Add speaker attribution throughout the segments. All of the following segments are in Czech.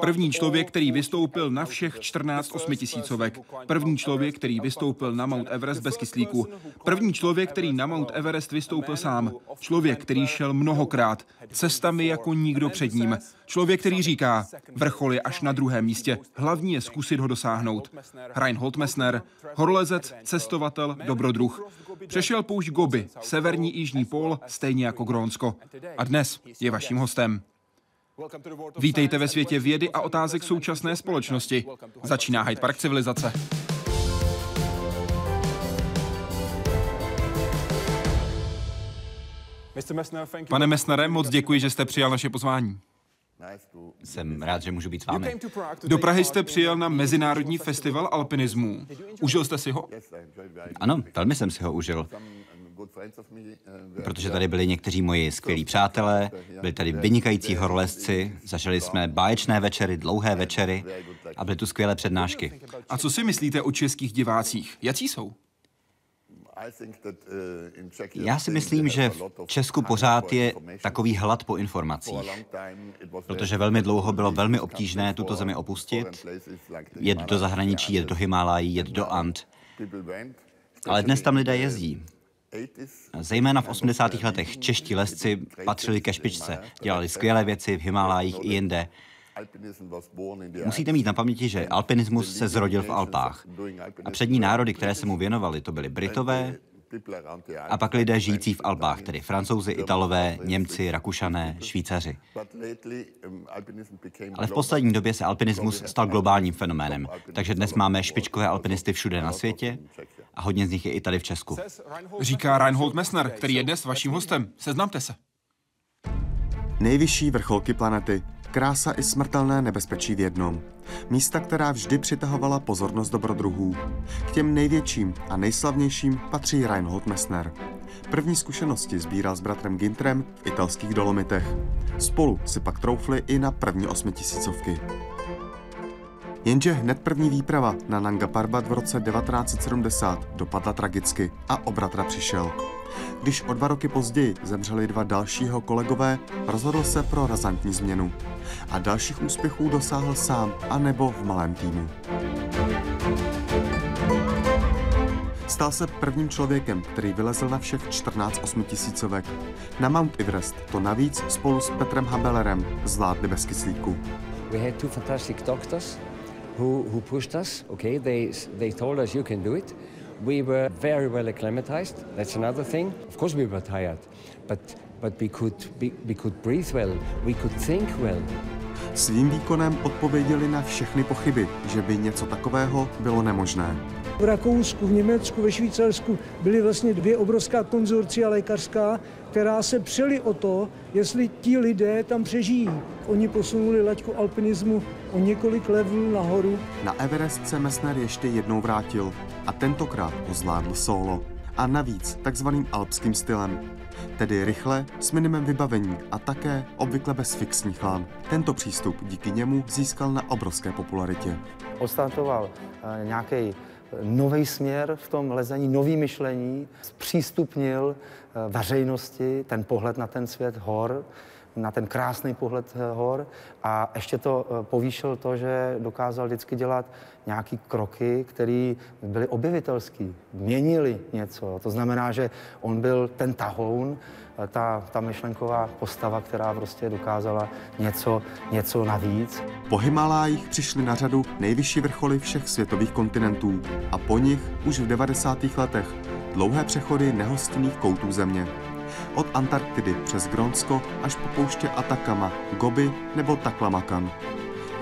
Speaker 1: První člověk, který vystoupil na všech 14 osmitisícovek. První člověk, který vystoupil na Mount Everest bez kyslíku. První člověk, který na Mount Everest vystoupil sám. Člověk, který šel mnohokrát, cestami jako nikdo před ním. Člověk, který říká, vrchol je až na druhém místě, hlavní je zkusit ho dosáhnout. Reinhold Messner, horolezec, cestovatel, dobrodruh. Přešel poušť Gobi, severní jižní pól, stejně jako Grónsko. A dnes je vaším hostem. Vítejte ve světě vědy a otázek současné společnosti. Začíná Hyde Park civilizace. Pane Messnere, moc děkuji, že jste přijal naše pozvání.
Speaker 2: Jsem rád, že můžu být s vámi.
Speaker 1: Do Prahy jste přijel na Mezinárodní festival alpinismu. Užil jste si ho?
Speaker 2: Ano, velmi jsem si ho užil. Protože tady byli někteří moji skvělí přátelé, byli tady vynikající horolezci, zažili jsme báječné večery, dlouhé večery a byly tu skvělé přednášky.
Speaker 1: A co si myslíte o českých divácích? Jaký jsou?
Speaker 2: Já si myslím, že v Česku pořád je takový hlad po informacích, protože velmi dlouho bylo velmi obtížné tuto zemi opustit, jet do zahraničí, jet do Himálají, jet do Ant. Ale dnes tam lidé jezdí. Zejména v 80. letech čeští lesci patřili ke špičce, dělali skvělé věci v Himálájích i jinde. Musíte mít na paměti, že alpinismus se zrodil v Alpách. A přední národy, které se mu věnovaly, to byly Britové, a pak lidé žijící v Alpách, tedy francouzi, italové, Němci, Rakušané, Švýcaři. Ale v poslední době se alpinismus stal globálním fenoménem, takže dnes máme špičkové alpinisty všude na světě a hodně z nich je i tady v Česku.
Speaker 1: Říká Reinhold Messner, který je dnes vaším hostem. Seznamte se.
Speaker 3: Nejvyšší vrcholky planety. Krása i smrtelné nebezpečí v jednom. Místa, která vždy přitahovala pozornost dobrodruhů. K těm největším a nejslavnějším patří Reinhold Messner. První zkušenosti sbíral s bratrem Gintrem v italských Dolomitech. Spolu si pak troufli i na první osmitisícovky. Jenže hned první výprava na Nanga Parbat v roce 1970 dopadla tragicky a o bratra přišel. Když o dva roky později zemřeli dva dalšího kolegové, rozhodl se pro razantní změnu. A dalších úspěchů dosáhl sám, anebo v malém týmu. Stal se prvním člověkem, který vylezl na všech 14 osmitisícovek. Na Mount Everest to navíc spolu s Petrem Habelerem zvládli bez kyslíku.
Speaker 4: We had two fantastic doctors who, who pushed us. Okay, they, they told us you can do it. We were very well acclimatized. That's another thing. Of course, we were tired, but but we could we, we could breathe well. We could think well.
Speaker 3: Svým výkonem odpověděli na všechny pochyby, že by něco takového bylo nemožné.
Speaker 5: V Rakousku, v Německu, ve Švýcarsku byly vlastně dvě obrovská konzorcia lékařská, která se přeli o to, jestli ti lidé tam přežijí. Oni posunuli laťku alpinismu o několik levelů nahoru.
Speaker 3: Na Everest se Messner ještě jednou vrátil a tentokrát ho zvládl solo. A navíc takzvaným alpským stylem. Tedy rychle, s minimem vybavení a také obvykle bez fixních lán. Tento přístup díky němu získal na obrovské popularitě.
Speaker 6: Odstartoval uh, nějaký nový směr v tom lezení, nový myšlení, zpřístupnil eh, veřejnosti ten pohled na ten svět hor, na ten krásný pohled eh, hor a ještě to eh, povýšil to, že dokázal vždycky dělat nějaký kroky, které byly objevitelský, měnili něco. To znamená, že on byl ten tahoun, ta, ta myšlenková postava, která prostě dokázala něco, něco navíc.
Speaker 3: Po Himalájích přišly na řadu nejvyšší vrcholy všech světových kontinentů a po nich už v 90. letech dlouhé přechody nehostinných koutů země. Od Antarktidy přes Grónsko až po pouště Atakama, Gobi nebo Taklamakan.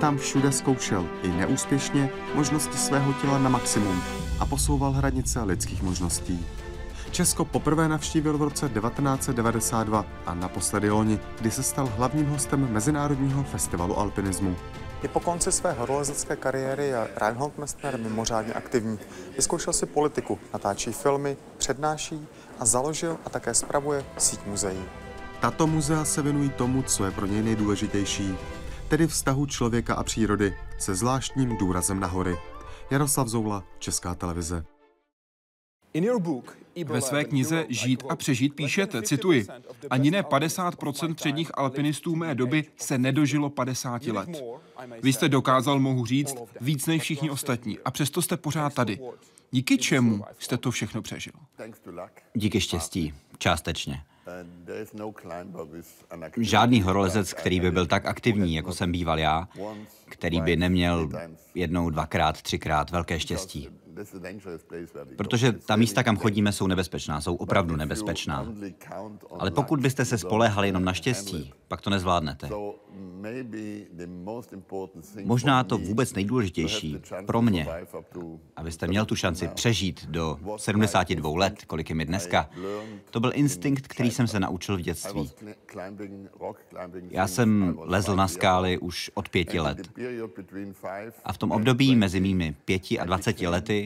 Speaker 3: Tam všude zkoušel i neúspěšně možnosti svého těla na maximum a posouval hranice lidských možností. Česko poprvé navštívil v roce 1992 a naposledy loni, kdy se stal hlavním hostem Mezinárodního festivalu alpinismu.
Speaker 7: I po konci své horolezecké kariéry je Reinhold Messner mimořádně aktivní. Vyzkoušel si politiku, natáčí filmy, přednáší a založil a také spravuje síť muzeí.
Speaker 3: Tato muzea se věnují tomu, co je pro něj nejdůležitější, tedy vztahu člověka a přírody se zvláštním důrazem na hory. Jaroslav Zoula, Česká televize.
Speaker 1: Ve své knize Žít a přežít píšete, cituji, ani ne 50% předních alpinistů mé doby se nedožilo 50 let. Vy jste dokázal, mohu říct, víc než všichni ostatní a přesto jste pořád tady. Díky čemu jste to všechno přežil?
Speaker 2: Díky štěstí, částečně. Žádný horolezec, který by byl tak aktivní, jako jsem býval já, který by neměl jednou, dvakrát, třikrát velké štěstí. Protože ta místa, kam chodíme, jsou nebezpečná, jsou opravdu nebezpečná. Ale pokud byste se spoléhali jenom na štěstí, pak to nezvládnete. Možná to vůbec nejdůležitější pro mě, abyste měl tu šanci přežít do 72 let, kolik je mi dneska, to byl instinkt, který jsem se naučil v dětství. Já jsem lezl na skály už od pěti let. A v tom období mezi mými pěti a dvaceti lety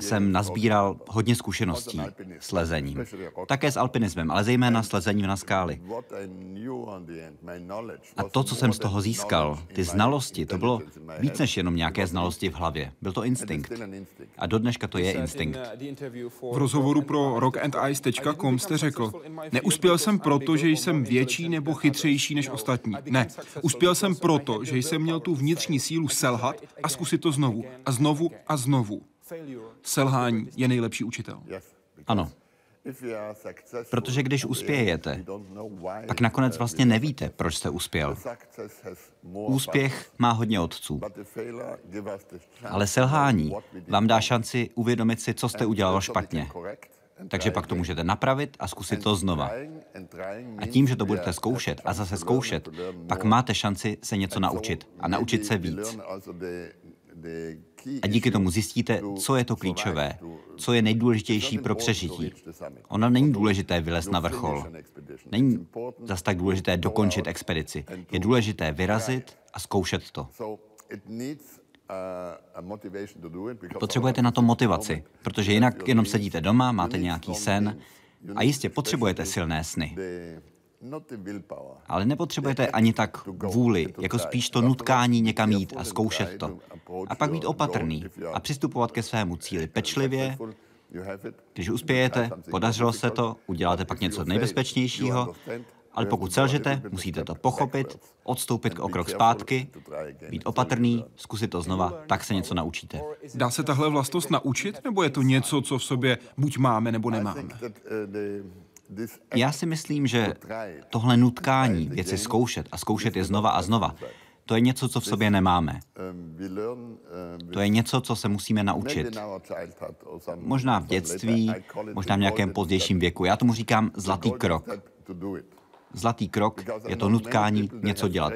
Speaker 2: jsem nazbíral hodně zkušeností s lezením. Také s alpinismem, ale zejména s lezením na skály. A to, co jsem z toho získal, ty znalosti, to bylo víc než jenom nějaké znalosti v hlavě. Byl to instinkt. A do dneška to je instinkt.
Speaker 1: V rozhovoru pro rockandice.com jste řekl, neuspěl jsem proto, že jsem větší nebo chytřejší než ostatní. Ne, uspěl jsem proto, že jsem měl tu vnitřní sílu selhat a zkusit to znovu a znovu a znovu. Selhání je nejlepší učitel.
Speaker 2: Ano. Protože když uspějete, pak nakonec vlastně nevíte, proč jste uspěl. Úspěch má hodně otců. Ale selhání vám dá šanci uvědomit si, co jste udělal špatně. Takže pak to můžete napravit a zkusit to znova. A tím, že to budete zkoušet a zase zkoušet, pak máte šanci se něco naučit a naučit se víc. A díky tomu zjistíte, co je to klíčové, co je nejdůležitější pro přežití. Ono není důležité vylézt na vrchol. Není zas tak důležité dokončit expedici. Je důležité vyrazit a zkoušet to. Potřebujete na to motivaci, protože jinak jenom sedíte doma, máte nějaký sen a jistě potřebujete silné sny. Ale nepotřebujete ani tak vůli, jako spíš to nutkání někam jít a zkoušet to. A pak být opatrný a přistupovat ke svému cíli pečlivě. Když uspějete, podařilo se to, uděláte pak něco nejbezpečnějšího, ale pokud selžete, musíte to pochopit, odstoupit o krok zpátky, být opatrný, zkusit to znova, tak se něco naučíte.
Speaker 1: Dá se tahle vlastnost naučit, nebo je to něco, co v sobě buď máme, nebo nemáme?
Speaker 2: Já si myslím, že tohle nutkání věci zkoušet a zkoušet je znova a znova, to je něco, co v sobě nemáme. To je něco, co se musíme naučit. Možná v dětství, možná v nějakém pozdějším věku. Já tomu říkám zlatý krok. Zlatý krok je to nutkání něco dělat.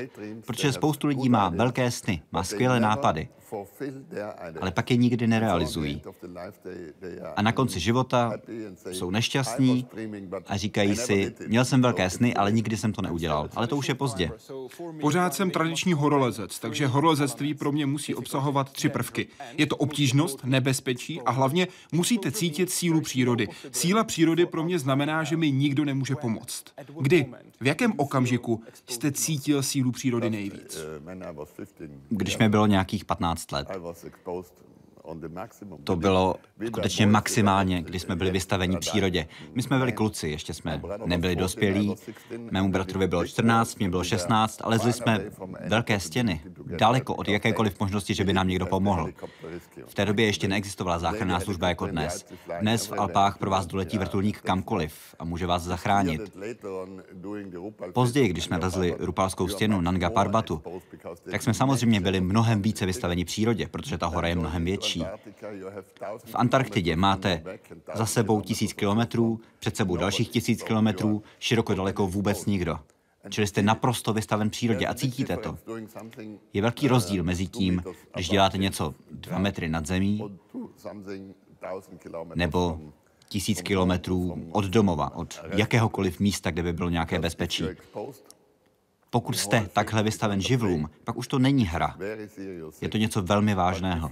Speaker 2: Protože spoustu lidí má velké sny, má skvělé nápady, ale pak je nikdy nerealizují. A na konci života jsou nešťastní a říkají si, měl jsem velké sny, ale nikdy jsem to neudělal. Ale to už je pozdě.
Speaker 1: Pořád jsem tradiční horolezec, takže horolezectví pro mě musí obsahovat tři prvky. Je to obtížnost, nebezpečí a hlavně musíte cítit sílu přírody. Síla přírody pro mě znamená, že mi nikdo nemůže pomoct. Kdy? V jakém okamžiku jste cítil sílu přírody nejvíc?
Speaker 2: Když mi bylo nějakých 15 let. To bylo skutečně maximálně, kdy jsme byli vystaveni přírodě. My jsme byli kluci, ještě jsme nebyli dospělí. Mému bratrovi bylo 14, mě bylo 16, ale zli jsme velké stěny, daleko od jakékoliv možnosti, že by nám někdo pomohl. V té době ještě neexistovala záchranná služba jako dnes. Dnes v Alpách pro vás doletí vrtulník kamkoliv a může vás zachránit. Později, když jsme lezli Rupalskou stěnu Nanga Parbatu, tak jsme samozřejmě byli mnohem více vystaveni přírodě, protože ta hora je mnohem větší větší. V Antarktidě máte za sebou tisíc kilometrů, před sebou dalších tisíc kilometrů, široko daleko vůbec nikdo. Čili jste naprosto vystaven přírodě a cítíte to. Je velký rozdíl mezi tím, když děláte něco dva metry nad zemí, nebo tisíc kilometrů od domova, od jakéhokoliv místa, kde by bylo nějaké bezpečí. Pokud jste takhle vystaven živlům, pak už to není hra. Je to něco velmi vážného.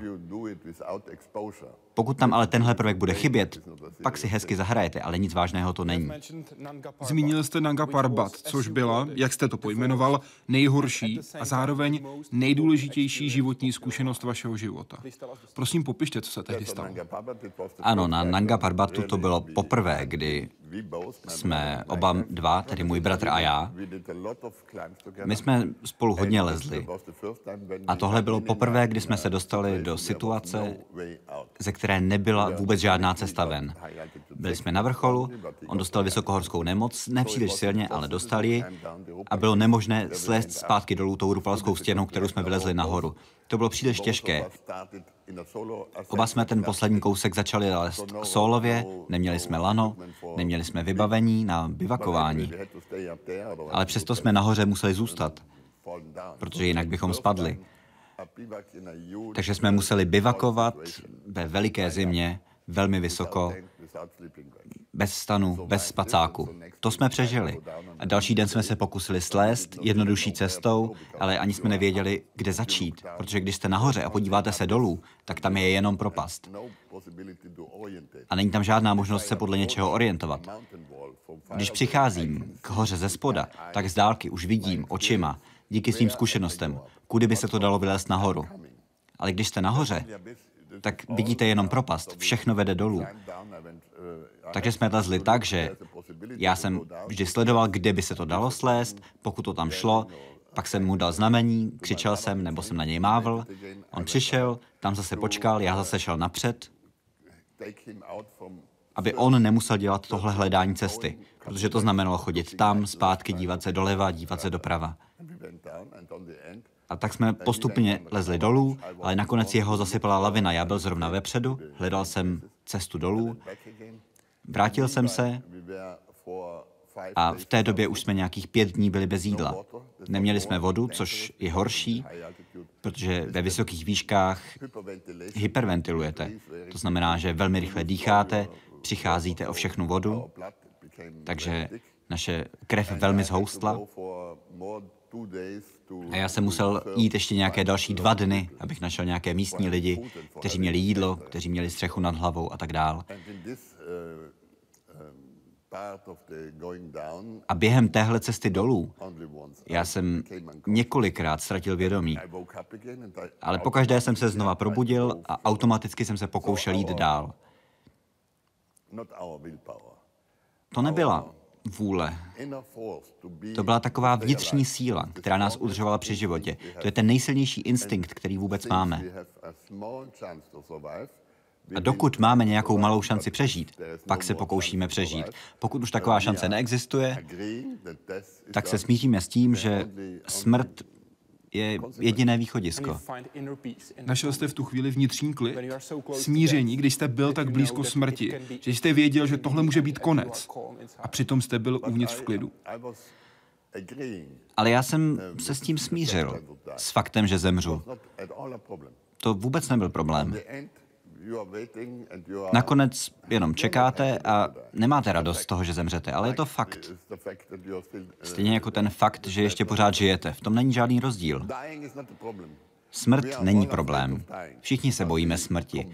Speaker 2: Pokud tam ale tenhle prvek bude chybět, pak si hezky zahrajete, ale nic vážného to není.
Speaker 1: Zmínil jste Nanga Parbat, což byla, jak jste to pojmenoval, nejhorší a zároveň nejdůležitější životní zkušenost vašeho života. Prosím, popište, co se tehdy stalo.
Speaker 2: Ano, na Nanga Parbatu to bylo poprvé, kdy jsme oba dva, tedy můj bratr a já, my jsme spolu hodně lezli. A tohle bylo poprvé, kdy jsme se dostali do situace, ze které nebyla vůbec žádná cesta ven. Byli jsme na vrcholu, on dostal vysokohorskou nemoc, ne příliš silně, ale dostal ji a bylo nemožné slést zpátky dolů tou rupalskou stěnou, kterou jsme vylezli nahoru. To bylo příliš těžké. Oba jsme ten poslední kousek začali lézt solově, neměli jsme lano, neměli jsme vybavení na bivakování. Ale přesto jsme nahoře museli zůstat, protože jinak bychom spadli. Takže jsme museli bivakovat ve veliké zimě, velmi vysoko, bez stanu, bez spacáku. To jsme přežili. A další den jsme se pokusili slést jednodušší cestou, ale ani jsme nevěděli, kde začít, protože když jste nahoře a podíváte se dolů, tak tam je jenom propast. A není tam žádná možnost se podle něčeho orientovat. Když přicházím k hoře ze spoda, tak z dálky už vidím očima, díky svým zkušenostem, kudy by se to dalo vylézt nahoru. Ale když jste nahoře, tak vidíte jenom propast, všechno vede dolů. Takže jsme lezli tak, že já jsem vždy sledoval, kde by se to dalo slést, pokud to tam šlo, pak jsem mu dal znamení, křičel jsem, nebo jsem na něj mávl. On přišel, tam zase počkal, já zase šel napřed, aby on nemusel dělat tohle hledání cesty, protože to znamenalo chodit tam, zpátky, dívat se doleva, dívat se doprava. A tak jsme postupně lezli dolů, ale nakonec jeho zasypala lavina. Já byl zrovna vepředu, hledal jsem cestu dolů, vrátil jsem se a v té době už jsme nějakých pět dní byli bez jídla. Neměli jsme vodu, což je horší, protože ve vysokých výškách hyperventilujete. To znamená, že velmi rychle dýcháte, přicházíte o všechnu vodu, takže naše krev velmi zhoustla. A já jsem musel jít ještě nějaké další dva dny, abych našel nějaké místní lidi, kteří měli jídlo, kteří měli střechu nad hlavou a tak dál. A během téhle cesty dolů já jsem několikrát ztratil vědomí, ale pokaždé jsem se znova probudil a automaticky jsem se pokoušel jít dál. To nebyla vůle. To byla taková vnitřní síla, která nás udržovala při životě. To je ten nejsilnější instinkt, který vůbec máme. A dokud máme nějakou malou šanci přežít, pak se pokoušíme přežít. Pokud už taková šance neexistuje, tak se smíříme s tím, že smrt je jediné východisko.
Speaker 1: Našel jste v tu chvíli vnitřní klid, smíření, když jste byl tak blízko smrti, že jste věděl, že tohle může být konec. A přitom jste byl uvnitř v klidu.
Speaker 2: Ale já jsem se s tím smířil, s faktem, že zemřu. To vůbec nebyl problém. Nakonec jenom čekáte a nemáte radost z toho, že zemřete, ale je to fakt. Stejně jako ten fakt, že ještě pořád žijete. V tom není žádný rozdíl. Smrt není problém. Všichni se bojíme smrti,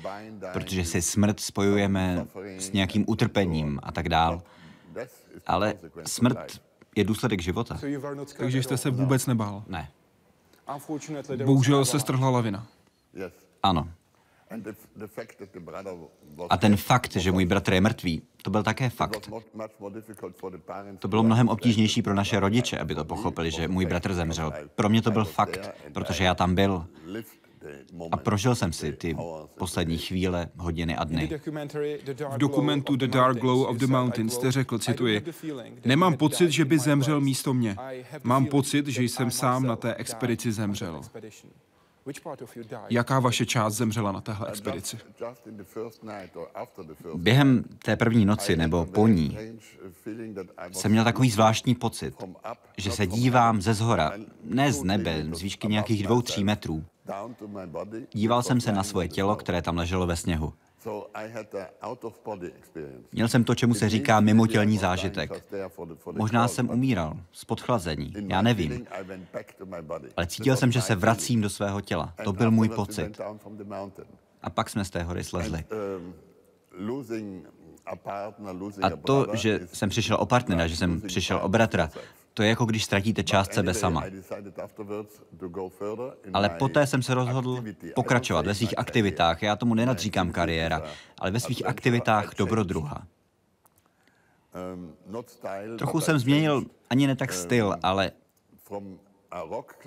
Speaker 2: protože si smrt spojujeme s nějakým utrpením a tak dál. Ale smrt je důsledek života.
Speaker 1: Takže jste se vůbec nebál?
Speaker 2: Ne.
Speaker 1: Bohužel se strhla lavina.
Speaker 2: Ano. A ten fakt, že můj bratr je mrtvý, to byl také fakt. To bylo mnohem obtížnější pro naše rodiče, aby to pochopili, že můj bratr zemřel. Pro mě to byl fakt, protože já tam byl. A prožil jsem si ty poslední chvíle, hodiny a dny.
Speaker 1: V dokumentu The Dark Glow of the Mountains jste řekl, cituji, Nemám pocit, že by zemřel místo mě. Mám pocit, že jsem sám na té expedici zemřel. Jaká vaše část zemřela na téhle expedici?
Speaker 2: Během té první noci nebo po ní jsem měl takový zvláštní pocit, že se dívám ze zhora, ne z nebe, z výšky nějakých dvou, tří metrů, Díval jsem se na svoje tělo, které tam leželo ve sněhu. Měl jsem to, čemu se říká mimotělní zážitek. Možná jsem umíral z podchlazení, já nevím. Ale cítil jsem, že se vracím do svého těla. To byl můj pocit. A pak jsme z té hory slezli. A to, že jsem přišel o partnera, že jsem přišel o bratra, to je jako když ztratíte část sebe sama. Ale poté jsem se rozhodl pokračovat ve svých aktivitách. Já tomu nenadříkám kariéra, ale ve svých aktivitách dobrodruha. Trochu jsem změnil ani ne tak styl, ale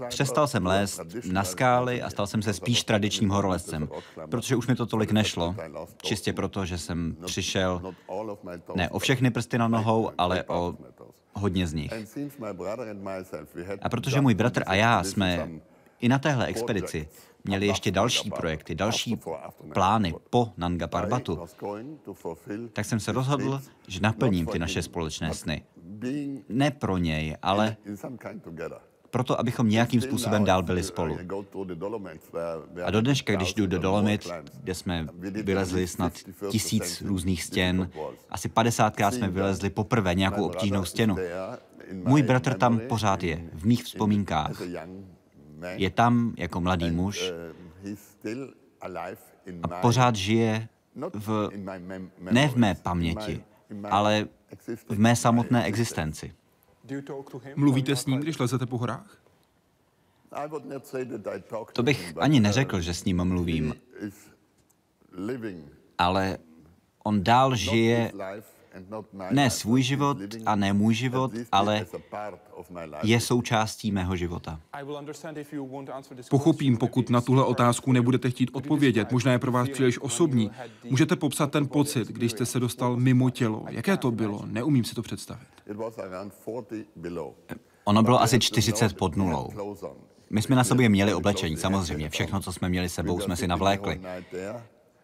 Speaker 2: Přestal jsem lézt na skály a stal jsem se spíš tradičním horolezcem, protože už mi to tolik nešlo, čistě proto, že jsem přišel ne o všechny prsty na nohou, ale o hodně z nich. A protože můj bratr a já jsme i na téhle expedici měli ještě další projekty, další plány po Nanga Parbatu, tak jsem se rozhodl, že naplním ty naše společné sny. Ne pro něj, ale proto, abychom nějakým způsobem dál byli spolu. A do dneška, když jdu do Dolomit, kde jsme vylezli snad tisíc různých stěn, asi padesátkrát jsme vylezli poprvé nějakou obtížnou stěnu. Můj bratr tam pořád je, v mých vzpomínkách. Je tam jako mladý muž a pořád žije v, ne v mé paměti, ale v mé samotné existenci.
Speaker 1: Mluvíte s ním, když lezete po horách?
Speaker 2: To bych ani neřekl, že s ním mluvím. Ale on dál žije ne svůj život a ne můj život, ale je součástí mého života.
Speaker 1: Pochopím, pokud na tuhle otázku nebudete chtít odpovědět. Možná je pro vás příliš osobní. Můžete popsat ten pocit, když jste se dostal mimo tělo. Jaké to bylo? Neumím si to představit.
Speaker 2: Ono bylo asi 40 pod nulou. My jsme na sobě měli oblečení, samozřejmě. Všechno, co jsme měli sebou, jsme si navlékli.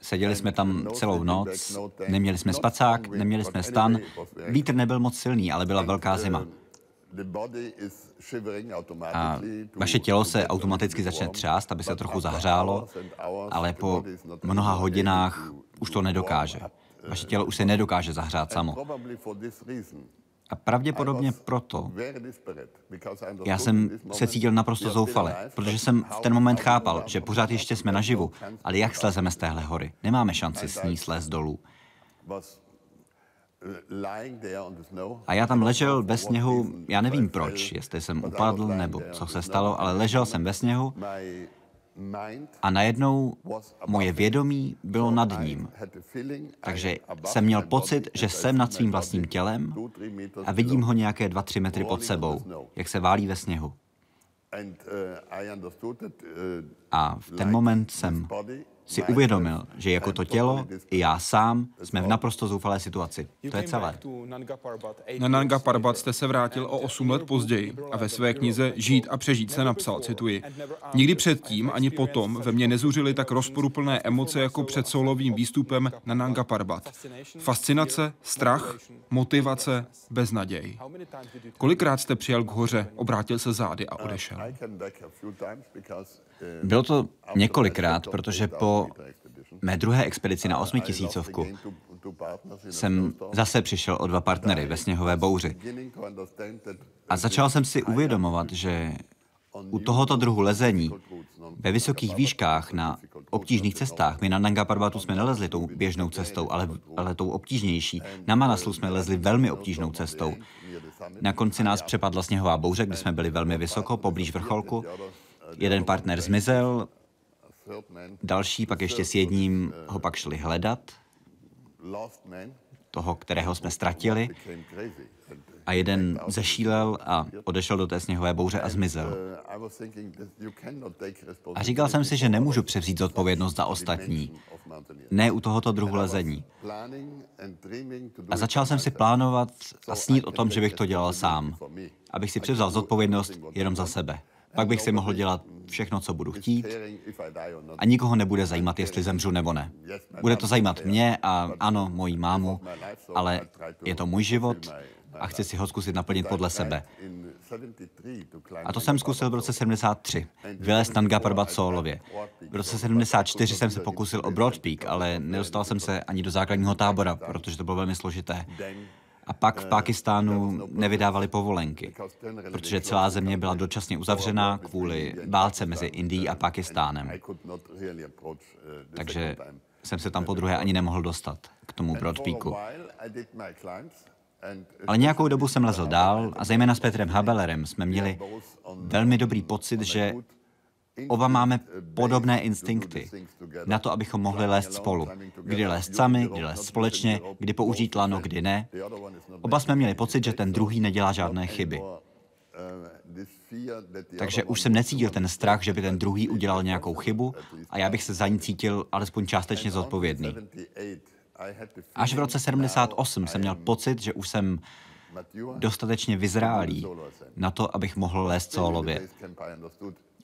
Speaker 2: Seděli jsme tam celou noc, neměli jsme spacák, neměli jsme stan. Vítr nebyl moc silný, ale byla velká zima. A vaše tělo se automaticky začne třást, aby se trochu zahřálo, ale po mnoha hodinách už to nedokáže. Vaše tělo už se nedokáže zahřát samo. A pravděpodobně proto já jsem se cítil naprosto zoufale, protože jsem v ten moment chápal, že pořád ještě jsme naživu, ale jak slezeme z téhle hory? Nemáme šanci s ní slez dolů. A já tam ležel ve sněhu, já nevím proč, jestli jsem upadl nebo co se stalo, ale ležel jsem ve sněhu a najednou moje vědomí bylo nad ním. Takže jsem měl pocit, že jsem nad svým vlastním tělem a vidím ho nějaké dva, tři metry pod sebou, jak se válí ve sněhu. A v ten moment jsem si uvědomil, že jako to tělo, i já sám, jsme v naprosto zoufalé situaci. To je celé.
Speaker 1: Na Nanga Parbat jste se vrátil o 8 let později a ve své knize Žít a přežít se napsal, cituji, Nikdy předtím ani potom ve mně nezuřily tak rozporuplné emoce jako před solovým výstupem na Nanga Parbat. Fascinace, strach, motivace, beznaděj. Kolikrát jste přijel k hoře, obrátil se zády a odešel?
Speaker 2: Bylo to několikrát, protože po mé druhé expedici na osmitisícovku jsem zase přišel o dva partnery ve sněhové bouři. A začal jsem si uvědomovat, že u tohoto druhu lezení ve vysokých výškách na obtížných cestách, my na Nanga Parvatu jsme nelezli tou běžnou cestou, ale, ale tou obtížnější. Na Manaslu jsme lezli velmi obtížnou cestou. Na konci nás přepadla sněhová bouře, kde jsme byli velmi vysoko, poblíž vrcholku. Jeden partner zmizel, další pak ještě s jedním ho pak šli hledat, toho, kterého jsme ztratili, a jeden zešílel a odešel do té sněhové bouře a zmizel. A říkal jsem si, že nemůžu převzít zodpovědnost za ostatní. Ne u tohoto druhu lezení. A začal jsem si plánovat a snít o tom, že bych to dělal sám. Abych si převzal zodpovědnost jenom za sebe. Pak bych si mohl dělat všechno, co budu chtít a nikoho nebude zajímat, jestli zemřu nebo ne. Bude to zajímat mě a ano, moji mámu, ale je to můj život a chci si ho zkusit naplnit podle sebe. A to jsem zkusil v roce 73. Vylézt Parbat solově. V roce 74 jsem se pokusil o Broad Peak, ale nedostal jsem se ani do základního tábora, protože to bylo velmi složité. A pak v Pakistánu nevydávali povolenky, protože celá země byla dočasně uzavřená kvůli válce mezi Indií a Pakistánem. Takže jsem se tam po druhé ani nemohl dostat k tomu Broad Peaku. Ale nějakou dobu jsem lezl dál a zejména s Petrem Habelerem jsme měli velmi dobrý pocit, že Oba máme podobné instinkty na to, abychom mohli lézt spolu. Kdy lézt sami, kdy lézt společně, kdy použít lano, kdy ne. Oba jsme měli pocit, že ten druhý nedělá žádné chyby. Takže už jsem necítil ten strach, že by ten druhý udělal nějakou chybu a já bych se za ní cítil alespoň částečně zodpovědný. Až v roce 78 jsem měl pocit, že už jsem dostatečně vyzrálý na to, abych mohl lézt solově.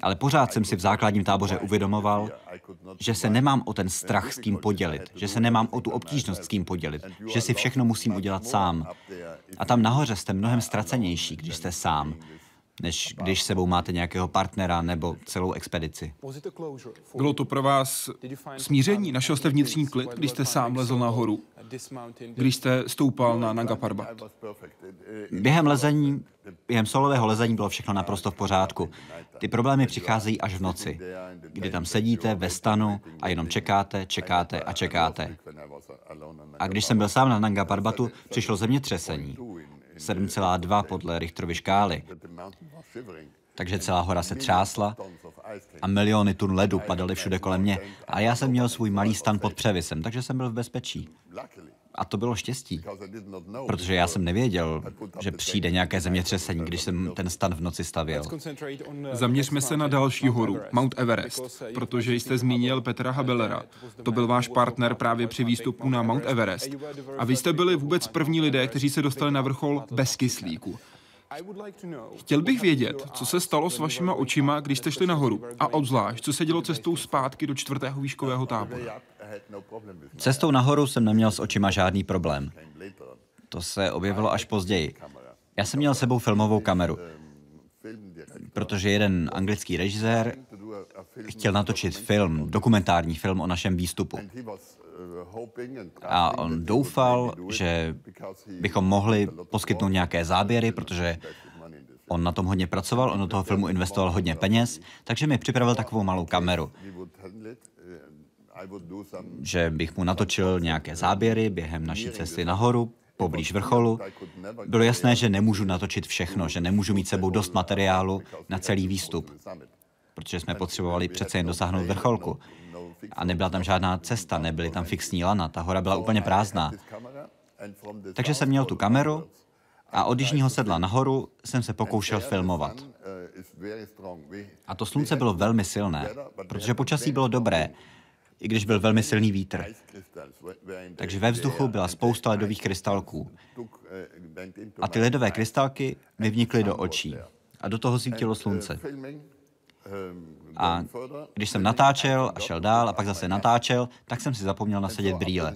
Speaker 2: Ale pořád jsem si v základním táboře uvědomoval, že se nemám o ten strach s kým podělit, že se nemám o tu obtížnost s kým podělit, že si všechno musím udělat sám. A tam nahoře jste mnohem ztracenější, když jste sám než když sebou máte nějakého partnera nebo celou expedici.
Speaker 1: Bylo to pro vás smíření? Našel jste vnitřní klid, když jste sám lezl nahoru? Když jste stoupal na Nanga Parbat?
Speaker 2: Během lezení, během solového lezení bylo všechno naprosto v pořádku. Ty problémy přicházejí až v noci, kdy tam sedíte ve stanu a jenom čekáte, čekáte a čekáte. A když jsem byl sám na Nanga Parbatu, přišlo zemětřesení. 7,2 podle Richterovy škály. Takže celá hora se třásla a miliony tun ledu padaly všude kolem mě. A já jsem měl svůj malý stan pod převisem, takže jsem byl v bezpečí. A to bylo štěstí, protože já jsem nevěděl, že přijde nějaké zemětřesení, když jsem ten stan v noci stavěl.
Speaker 1: Zaměřme se na další horu, Mount Everest, protože jste zmínil Petra Habelera. To byl váš partner právě při výstupu na Mount Everest. A vy jste byli vůbec první lidé, kteří se dostali na vrchol bez kyslíku. Chtěl bych vědět, co se stalo s vašima očima, když jste šli nahoru a obzvlášť, co se dělo cestou zpátky do čtvrtého výškového tábora.
Speaker 2: Cestou nahoru jsem neměl s očima žádný problém. To se objevilo až později. Já jsem měl sebou filmovou kameru, protože jeden anglický režisér chtěl natočit film, dokumentární film o našem výstupu. A on doufal, že bychom mohli poskytnout nějaké záběry, protože on na tom hodně pracoval, on do toho filmu investoval hodně peněz, takže mi připravil takovou malou kameru, že bych mu natočil nějaké záběry během naší cesty nahoru, poblíž vrcholu. Bylo jasné, že nemůžu natočit všechno, že nemůžu mít sebou dost materiálu na celý výstup, protože jsme potřebovali přece jen dosáhnout vrcholku a nebyla tam žádná cesta, nebyly tam fixní lana, ta hora byla úplně prázdná. Takže jsem měl tu kameru a od jižního sedla nahoru jsem se pokoušel filmovat. A to slunce bylo velmi silné, protože počasí bylo dobré, i když byl velmi silný vítr. Takže ve vzduchu byla spousta ledových krystalků. A ty ledové krystalky mi vnikly do očí. A do toho svítilo slunce. A když jsem natáčel a šel dál a pak zase natáčel, tak jsem si zapomněl nasadit brýle.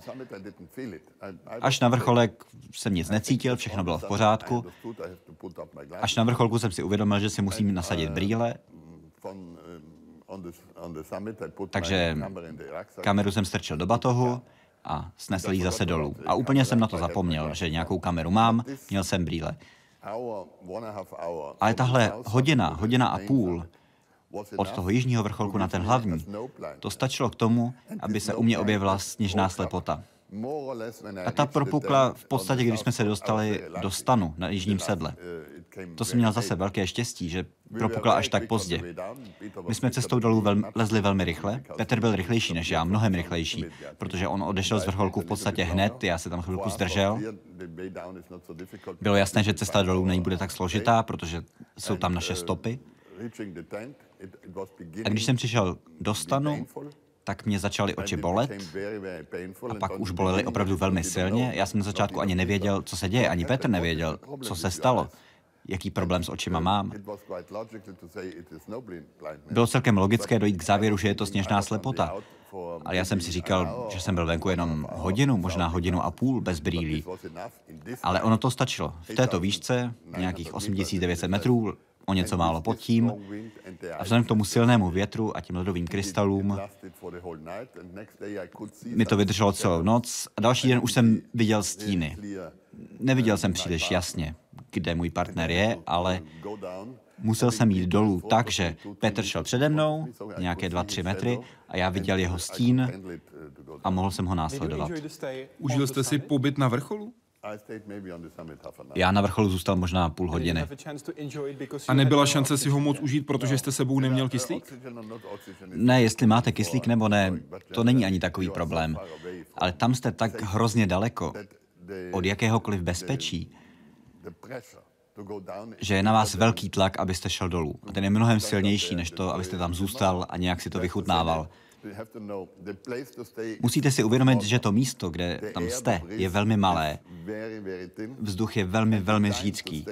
Speaker 2: Až na vrcholek jsem nic necítil, všechno bylo v pořádku. Až na vrcholku jsem si uvědomil, že si musím nasadit brýle. Takže kameru jsem strčil do batohu a snesl ji zase dolů. A úplně jsem na to zapomněl, že nějakou kameru mám, měl jsem brýle. Ale tahle hodina, hodina a půl od toho jižního vrcholku na ten hlavní, to stačilo k tomu, aby se u mě objevila sněžná slepota. A ta propukla v podstatě, když jsme se dostali do stanu na jižním sedle. To jsem měl zase velké štěstí, že propukla až tak pozdě. My jsme cestou dolů vel, lezli velmi rychle. Petr byl rychlejší než já, mnohem rychlejší, protože on odešel z vrcholku v podstatě hned, já se tam chvilku zdržel. Bylo jasné, že cesta dolů není bude tak složitá, protože jsou tam naše stopy. A když jsem přišel do stanu, tak mě začaly oči bolet a pak už bolely opravdu velmi silně. Já jsem na začátku ani nevěděl, co se děje, ani Petr nevěděl, co se stalo. jaký problém s očima mám. Bylo celkem logické dojít k závěru, že je to sněžná slepota. Ale já jsem si říkal, že jsem byl venku jenom hodinu, možná hodinu a půl bez brýlí. Ale ono to stačilo. V této výšce, nějakých 8900 metrů, o něco málo pod tím, a vzhledem k tomu silnému větru a tím ledovým krystalům mi to vydrželo celou noc a další den už jsem viděl stíny. Neviděl jsem příliš jasně, kde můj partner je, ale musel jsem jít dolů tak, že Petr šel přede mnou, nějaké dva, tři metry, a já viděl jeho stín a mohl jsem ho následovat.
Speaker 1: Užil jste si pobyt na vrcholu?
Speaker 2: Já na vrcholu zůstal možná půl hodiny.
Speaker 1: A nebyla šance si ho moc užít, protože jste sebou neměl kyslík?
Speaker 2: Ne, jestli máte kyslík nebo ne, to není ani takový problém. Ale tam jste tak hrozně daleko od jakéhokoliv bezpečí, že je na vás velký tlak, abyste šel dolů. A ten je mnohem silnější, než to, abyste tam zůstal a nějak si to vychutnával. Musíte si uvědomit, že to místo, kde tam jste, je velmi malé. Vzduch je velmi, velmi řídký.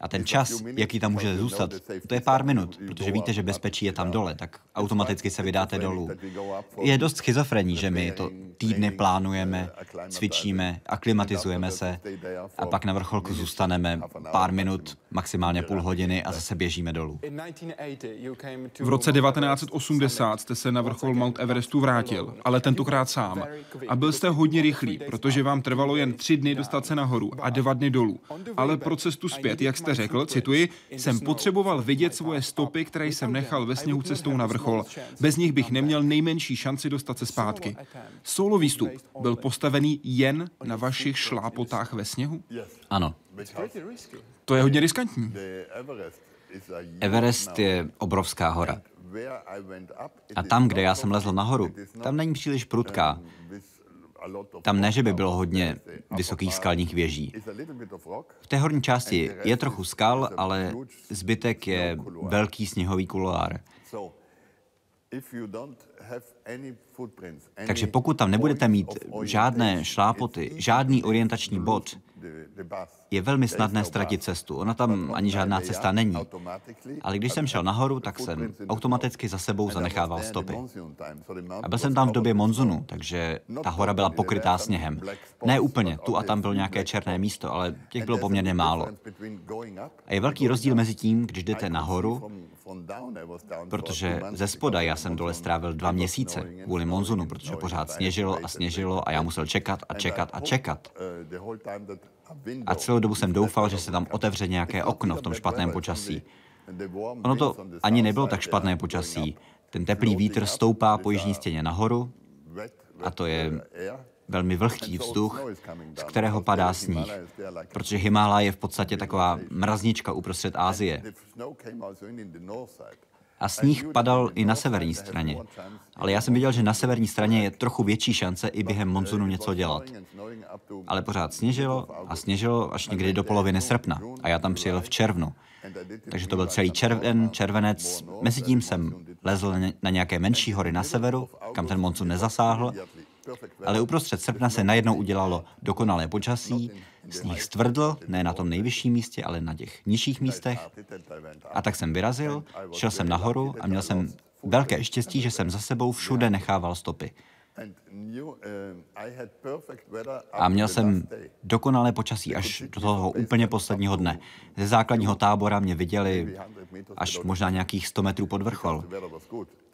Speaker 2: A ten čas, jaký tam může zůstat, to je pár minut, protože víte, že bezpečí je tam dole, tak automaticky se vydáte dolů. Je dost schizofrení, že my to týdny plánujeme, cvičíme, aklimatizujeme se a pak na vrcholku zůstaneme pár minut, maximálně půl hodiny a zase běžíme dolů.
Speaker 1: V roce 1980 jste se na vrchol Mount Everestu vrátil, ale tentokrát sám. A byl jste hodně rychlý, protože vám trvalo jen tři dny dostat se nahoru a dva dny dolů. Ale pro cestu zpět, jak jste řekl, cituji, jsem potřeboval vidět svoje stopy, které jsem nechal ve sněhu cestou na vrchol. Bez nich bych neměl nejmenší šanci dostat se zpátky. Solo výstup byl postavený jen na vašich šlápotách ve sněhu?
Speaker 2: Ano.
Speaker 1: To je hodně riskantní.
Speaker 2: Everest je obrovská hora. A tam, kde já jsem lezl nahoru, tam není příliš prudká. Tam ne, že by bylo hodně vysokých skalních věží. V té horní části je trochu skal, ale zbytek je velký sněhový kuloár. Takže pokud tam nebudete mít žádné šlápoty, žádný orientační bod, je velmi snadné ztratit cestu. Ona tam ani žádná cesta není. Ale když jsem šel nahoru, tak jsem automaticky za sebou zanechával stopy. A byl jsem tam v době monzunu, takže ta hora byla pokrytá sněhem. Ne úplně, tu a tam bylo nějaké černé místo, ale těch bylo poměrně málo. A je velký rozdíl mezi tím, když jdete nahoru, protože ze spoda já jsem dole strávil dva měsíce kvůli monzunu, protože pořád sněžilo a sněžilo a já musel čekat a čekat a čekat. A celou dobu jsem doufal, že se tam otevře nějaké okno v tom špatném počasí. Ono to ani nebylo tak špatné počasí. Ten teplý vítr stoupá po jižní stěně nahoru a to je velmi vlhký vzduch, z kterého padá sníh, protože Himála je v podstatě taková mraznička uprostřed Ázie. A sníh padal i na severní straně. Ale já jsem viděl, že na severní straně je trochu větší šance i během monzunu něco dělat. Ale pořád sněžilo a sněžilo až někdy do poloviny srpna. A já tam přijel v červnu. Takže to byl celý červen, červenec. Mezitím jsem lezl na nějaké menší hory na severu, kam ten monsun nezasáhl. Ale uprostřed srpna se najednou udělalo dokonalé počasí, sníh stvrdl, ne na tom nejvyšším místě, ale na těch nižších místech. A tak jsem vyrazil, šel jsem nahoru a měl jsem velké štěstí, že jsem za sebou všude nechával stopy. A měl jsem dokonalé počasí až do toho úplně posledního dne. Ze základního tábora mě viděli až možná nějakých 100 metrů pod vrchol,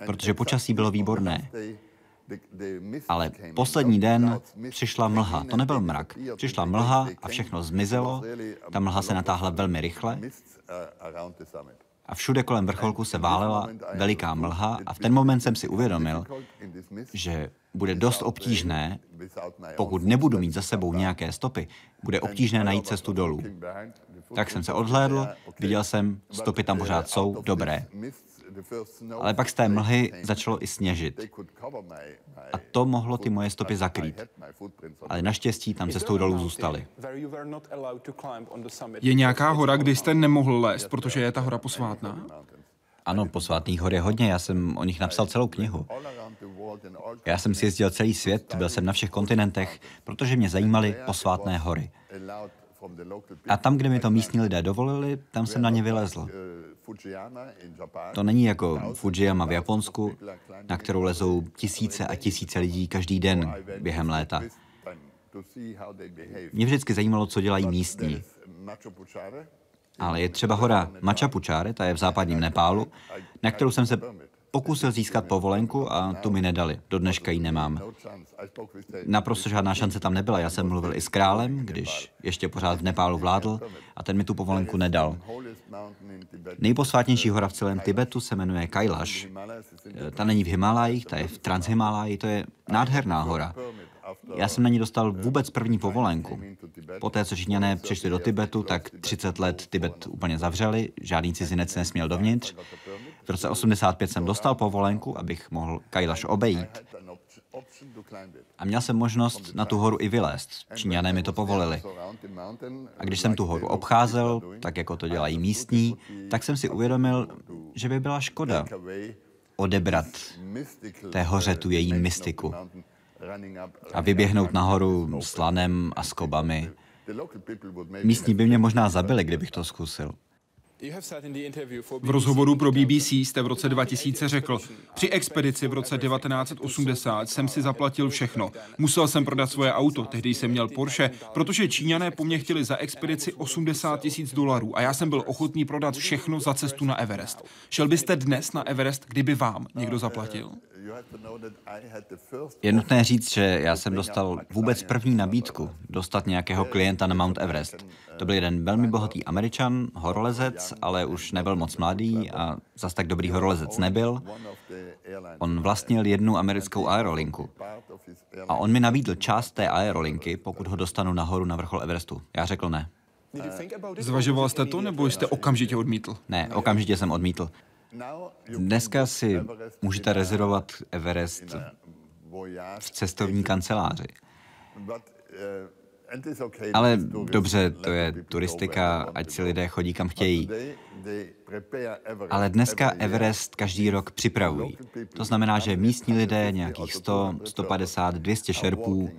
Speaker 2: protože počasí bylo výborné. Ale poslední den přišla mlha. To nebyl mrak. Přišla mlha a všechno zmizelo. Ta mlha se natáhla velmi rychle. A všude kolem vrcholku se válela veliká mlha a v ten moment jsem si uvědomil, že bude dost obtížné, pokud nebudu mít za sebou nějaké stopy, bude obtížné najít cestu dolů. Tak jsem se odhlédl, viděl jsem, stopy tam pořád jsou, dobré. Ale pak z té mlhy začalo i sněžit. A to mohlo ty moje stopy zakrýt. Ale naštěstí tam cestou dolů zůstaly.
Speaker 1: Je nějaká hora, kdy jste nemohl lézt, protože je ta hora posvátná?
Speaker 2: Ano, posvátných hor je hodně, já jsem o nich napsal celou knihu. Já jsem si jezdil celý svět, byl jsem na všech kontinentech, protože mě zajímaly posvátné hory. A tam, kde mi to místní lidé dovolili, tam jsem na ně vylezl. To není jako Fujiyama v Japonsku, na kterou lezou tisíce a tisíce lidí každý den během léta. Mě vždycky zajímalo, co dělají místní. Ale je třeba hora Machapuchare, ta je v západním Nepálu, na kterou jsem se pokusil získat povolenku a tu mi nedali. Do dneška ji nemám. Naprosto žádná šance tam nebyla. Já jsem mluvil i s králem, když ještě pořád v Nepálu vládl a ten mi tu povolenku nedal. Nejposvátnější hora v celém Tibetu se jmenuje Kailash. Ta není v Himalajích, ta je v Transhimálaji, to je nádherná hora. Já jsem na ní dostal vůbec první povolenku. Poté, co Číňané přišli do Tibetu, tak 30 let Tibet úplně zavřeli, žádný cizinec nesměl dovnitř. V roce 85 jsem dostal povolenku, abych mohl Kailash obejít. A měl jsem možnost na tu horu i vylézt. Číňané mi to povolili. A když jsem tu horu obcházel, tak jako to dělají místní, tak jsem si uvědomil, že by byla škoda odebrat té hoře tu její mystiku a vyběhnout nahoru s lanem a skobami. Místní by mě možná zabili, kdybych to zkusil.
Speaker 1: V rozhovoru pro BBC jste v roce 2000 řekl, při expedici v roce 1980 jsem si zaplatil všechno. Musel jsem prodat svoje auto, tehdy jsem měl Porsche, protože Číňané po mně chtěli za expedici 80 tisíc dolarů a já jsem byl ochotný prodat všechno za cestu na Everest. Šel byste dnes na Everest, kdyby vám někdo zaplatil?
Speaker 2: Je nutné říct, že já jsem dostal vůbec první nabídku dostat nějakého klienta na Mount Everest. To byl jeden velmi bohatý američan, horolezec, ale už nebyl moc mladý a zas tak dobrý horolezec nebyl. On vlastnil jednu americkou aerolinku. A on mi nabídl část té aerolinky, pokud ho dostanu nahoru na vrchol Everestu. Já řekl ne.
Speaker 1: Zvažoval jste to, nebo jste okamžitě odmítl?
Speaker 2: Ne, okamžitě jsem odmítl. Dneska si můžete rezervovat Everest v cestovní kanceláři. Ale dobře, to je turistika, ať si lidé chodí kam chtějí. Ale dneska Everest každý rok připravují. To znamená, že místní lidé, nějakých 100, 150, 200 šerpů,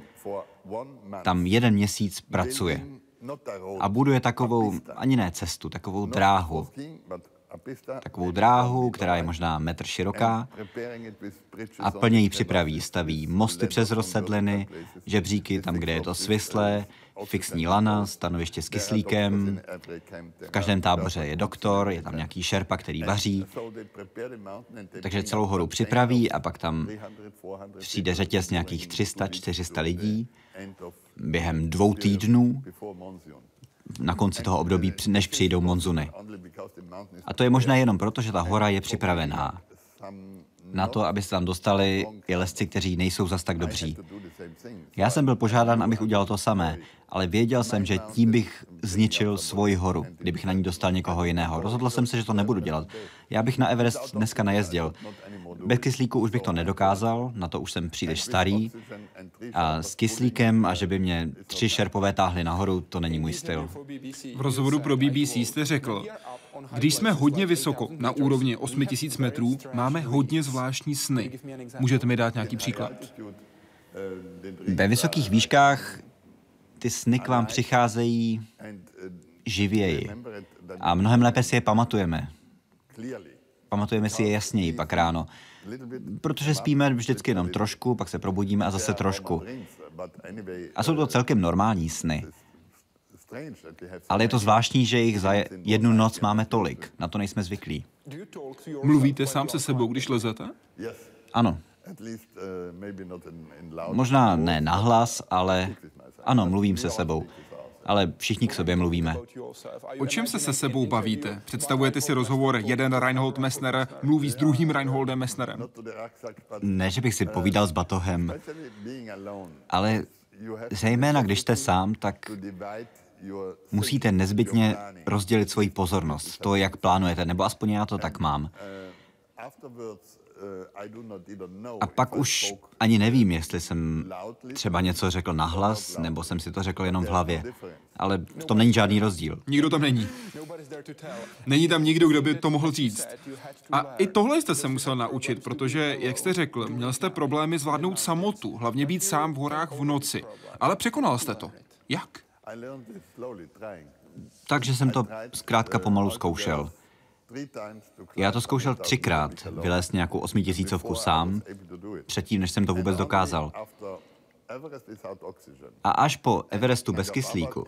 Speaker 2: tam jeden měsíc pracuje. A buduje takovou, ani ne cestu, takovou dráhu, takovou dráhu, která je možná metr široká a plně ji připraví. Staví mosty přes rozsedliny, žebříky tam, kde je to svislé, fixní lana, stanoviště s kyslíkem. V každém táboře je doktor, je tam nějaký šerpa, který vaří. Takže celou horu připraví a pak tam přijde řetěz nějakých 300-400 lidí během dvou týdnů na konci toho období, než přijdou monzuny. A to je možné jenom proto, že ta hora je připravená na to, aby se tam dostali i lesci, kteří nejsou zas tak dobří. Já jsem byl požádán, abych udělal to samé, ale věděl jsem, že tím bych zničil svoji horu, kdybych na ní dostal někoho jiného. Rozhodl jsem se, že to nebudu dělat. Já bych na Everest dneska nejezdil. Bez kyslíku už bych to nedokázal, na to už jsem příliš starý. A s kyslíkem a že by mě tři šerpové táhly nahoru, to není můj styl.
Speaker 1: V rozhovoru pro BBC jste řekl, když jsme hodně vysoko, na úrovni 8000 metrů, máme hodně zvláštní sny. Můžete mi dát nějaký příklad?
Speaker 2: Ve vysokých výškách ty sny k vám přicházejí živěji a mnohem lépe si je pamatujeme. Pamatujeme si je jasněji pak ráno, protože spíme vždycky jenom trošku, pak se probudíme a zase trošku. A jsou to celkem normální sny. Ale je to zvláštní, že jich za jednu noc máme tolik. Na to nejsme zvyklí.
Speaker 1: Mluvíte sám se sebou, když lezete?
Speaker 2: Ano. Možná ne nahlas, ale ano, mluvím se sebou. Ale všichni k sobě mluvíme.
Speaker 1: O čem se se sebou bavíte? Představujete si rozhovor, jeden Reinhold Messner mluví s druhým Reinholdem Messnerem?
Speaker 2: Ne, že bych si povídal s batohem, ale zejména když jste sám, tak musíte nezbytně rozdělit svoji pozornost, to, jak plánujete, nebo aspoň já to tak mám. A pak už ani nevím, jestli jsem třeba něco řekl nahlas, nebo jsem si to řekl jenom v hlavě. Ale v tom není žádný rozdíl.
Speaker 1: Nikdo tam není. Není tam nikdo, kdo by to mohl říct. A i tohle jste se musel naučit, protože, jak jste řekl, měl jste problémy zvládnout samotu, hlavně být sám v horách v noci. Ale překonal jste to. Jak?
Speaker 2: Takže jsem to zkrátka pomalu zkoušel. Já to zkoušel třikrát, vylézt nějakou osmitisícovku sám, předtím, než jsem to vůbec dokázal. A až po Everestu bez kyslíku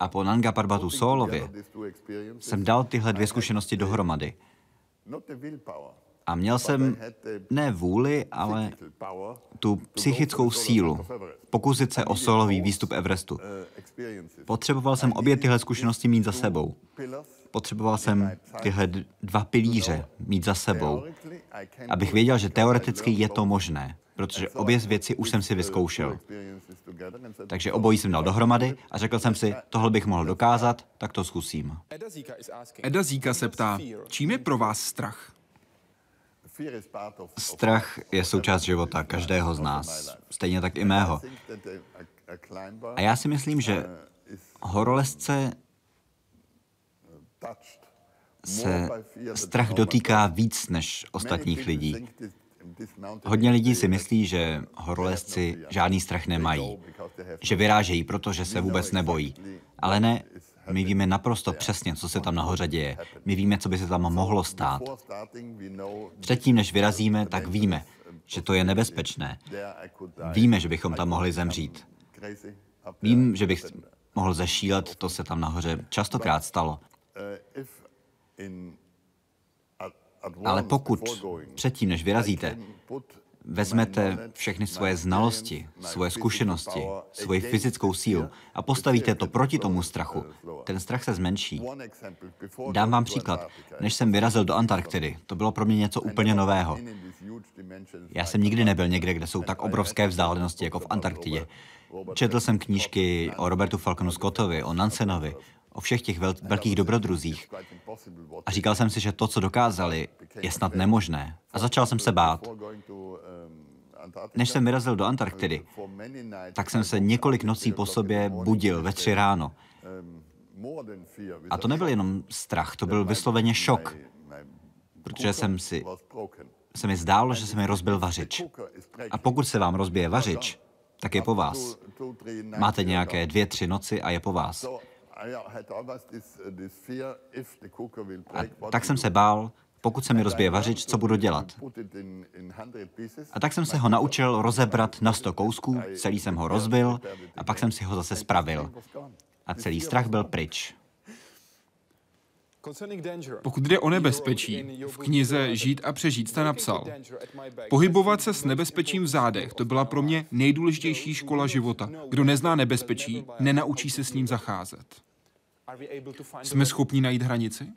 Speaker 2: a po Nanga Parbatu Solově jsem dal tyhle dvě zkušenosti dohromady. A měl jsem ne vůli, ale tu psychickou sílu pokusit se o solový výstup Everestu. Potřeboval jsem obě tyhle zkušenosti mít za sebou. Potřeboval jsem tyhle dva pilíře mít za sebou, abych věděl, že teoreticky je to možné, protože obě věci už jsem si vyzkoušel. Takže obojí jsem dal dohromady a řekl jsem si, tohle bych mohl dokázat, tak to zkusím.
Speaker 1: Eda Zíka se ptá, čím je pro vás strach?
Speaker 2: Strach je součást života každého z nás, stejně tak i mého. A já si myslím, že horolezce se strach dotýká víc než ostatních lidí. Hodně lidí si myslí, že horolezci žádný strach nemají, že vyrážejí, protože se vůbec nebojí. Ale ne, my víme naprosto přesně, co se tam nahoře děje. My víme, co by se tam mohlo stát. Předtím, než vyrazíme, tak víme, že to je nebezpečné. Víme, že bychom tam mohli zemřít. Vím, že bych mohl zešílet, to se tam nahoře častokrát stalo. Ale pokud předtím, než vyrazíte, vezmete všechny svoje znalosti, svoje zkušenosti, svoji fyzickou sílu a postavíte to proti tomu strachu, ten strach se zmenší. Dám vám příklad. Než jsem vyrazil do Antarktidy, to bylo pro mě něco úplně nového. Já jsem nikdy nebyl někde, kde jsou tak obrovské vzdálenosti jako v Antarktidě. Četl jsem knížky o Robertu Falconu Scottovi, o Nansenovi, o všech těch vel- velkých dobrodruzích. A říkal jsem si, že to, co dokázali, je snad nemožné. A začal jsem se bát. Než jsem vyrazil do Antarktidy, tak jsem se několik nocí po sobě budil ve tři ráno. A to nebyl jenom strach, to byl vysloveně šok, protože jsem si, se mi zdálo, že se mi rozbil vařič. A pokud se vám rozbije vařič, tak je po vás. Máte nějaké dvě, tři noci a je po vás. A tak jsem se bál, pokud se mi rozbije vařič, co budu dělat? A tak jsem se ho naučil rozebrat na sto kousků, celý jsem ho rozbil a pak jsem si ho zase spravil. A celý strach byl pryč.
Speaker 1: Pokud jde o nebezpečí, v knize Žít a přežít jste napsal. Pohybovat se s nebezpečím v zádech, to byla pro mě nejdůležitější škola života. Kdo nezná nebezpečí, nenaučí se s ním zacházet. Jsme schopni najít hranici?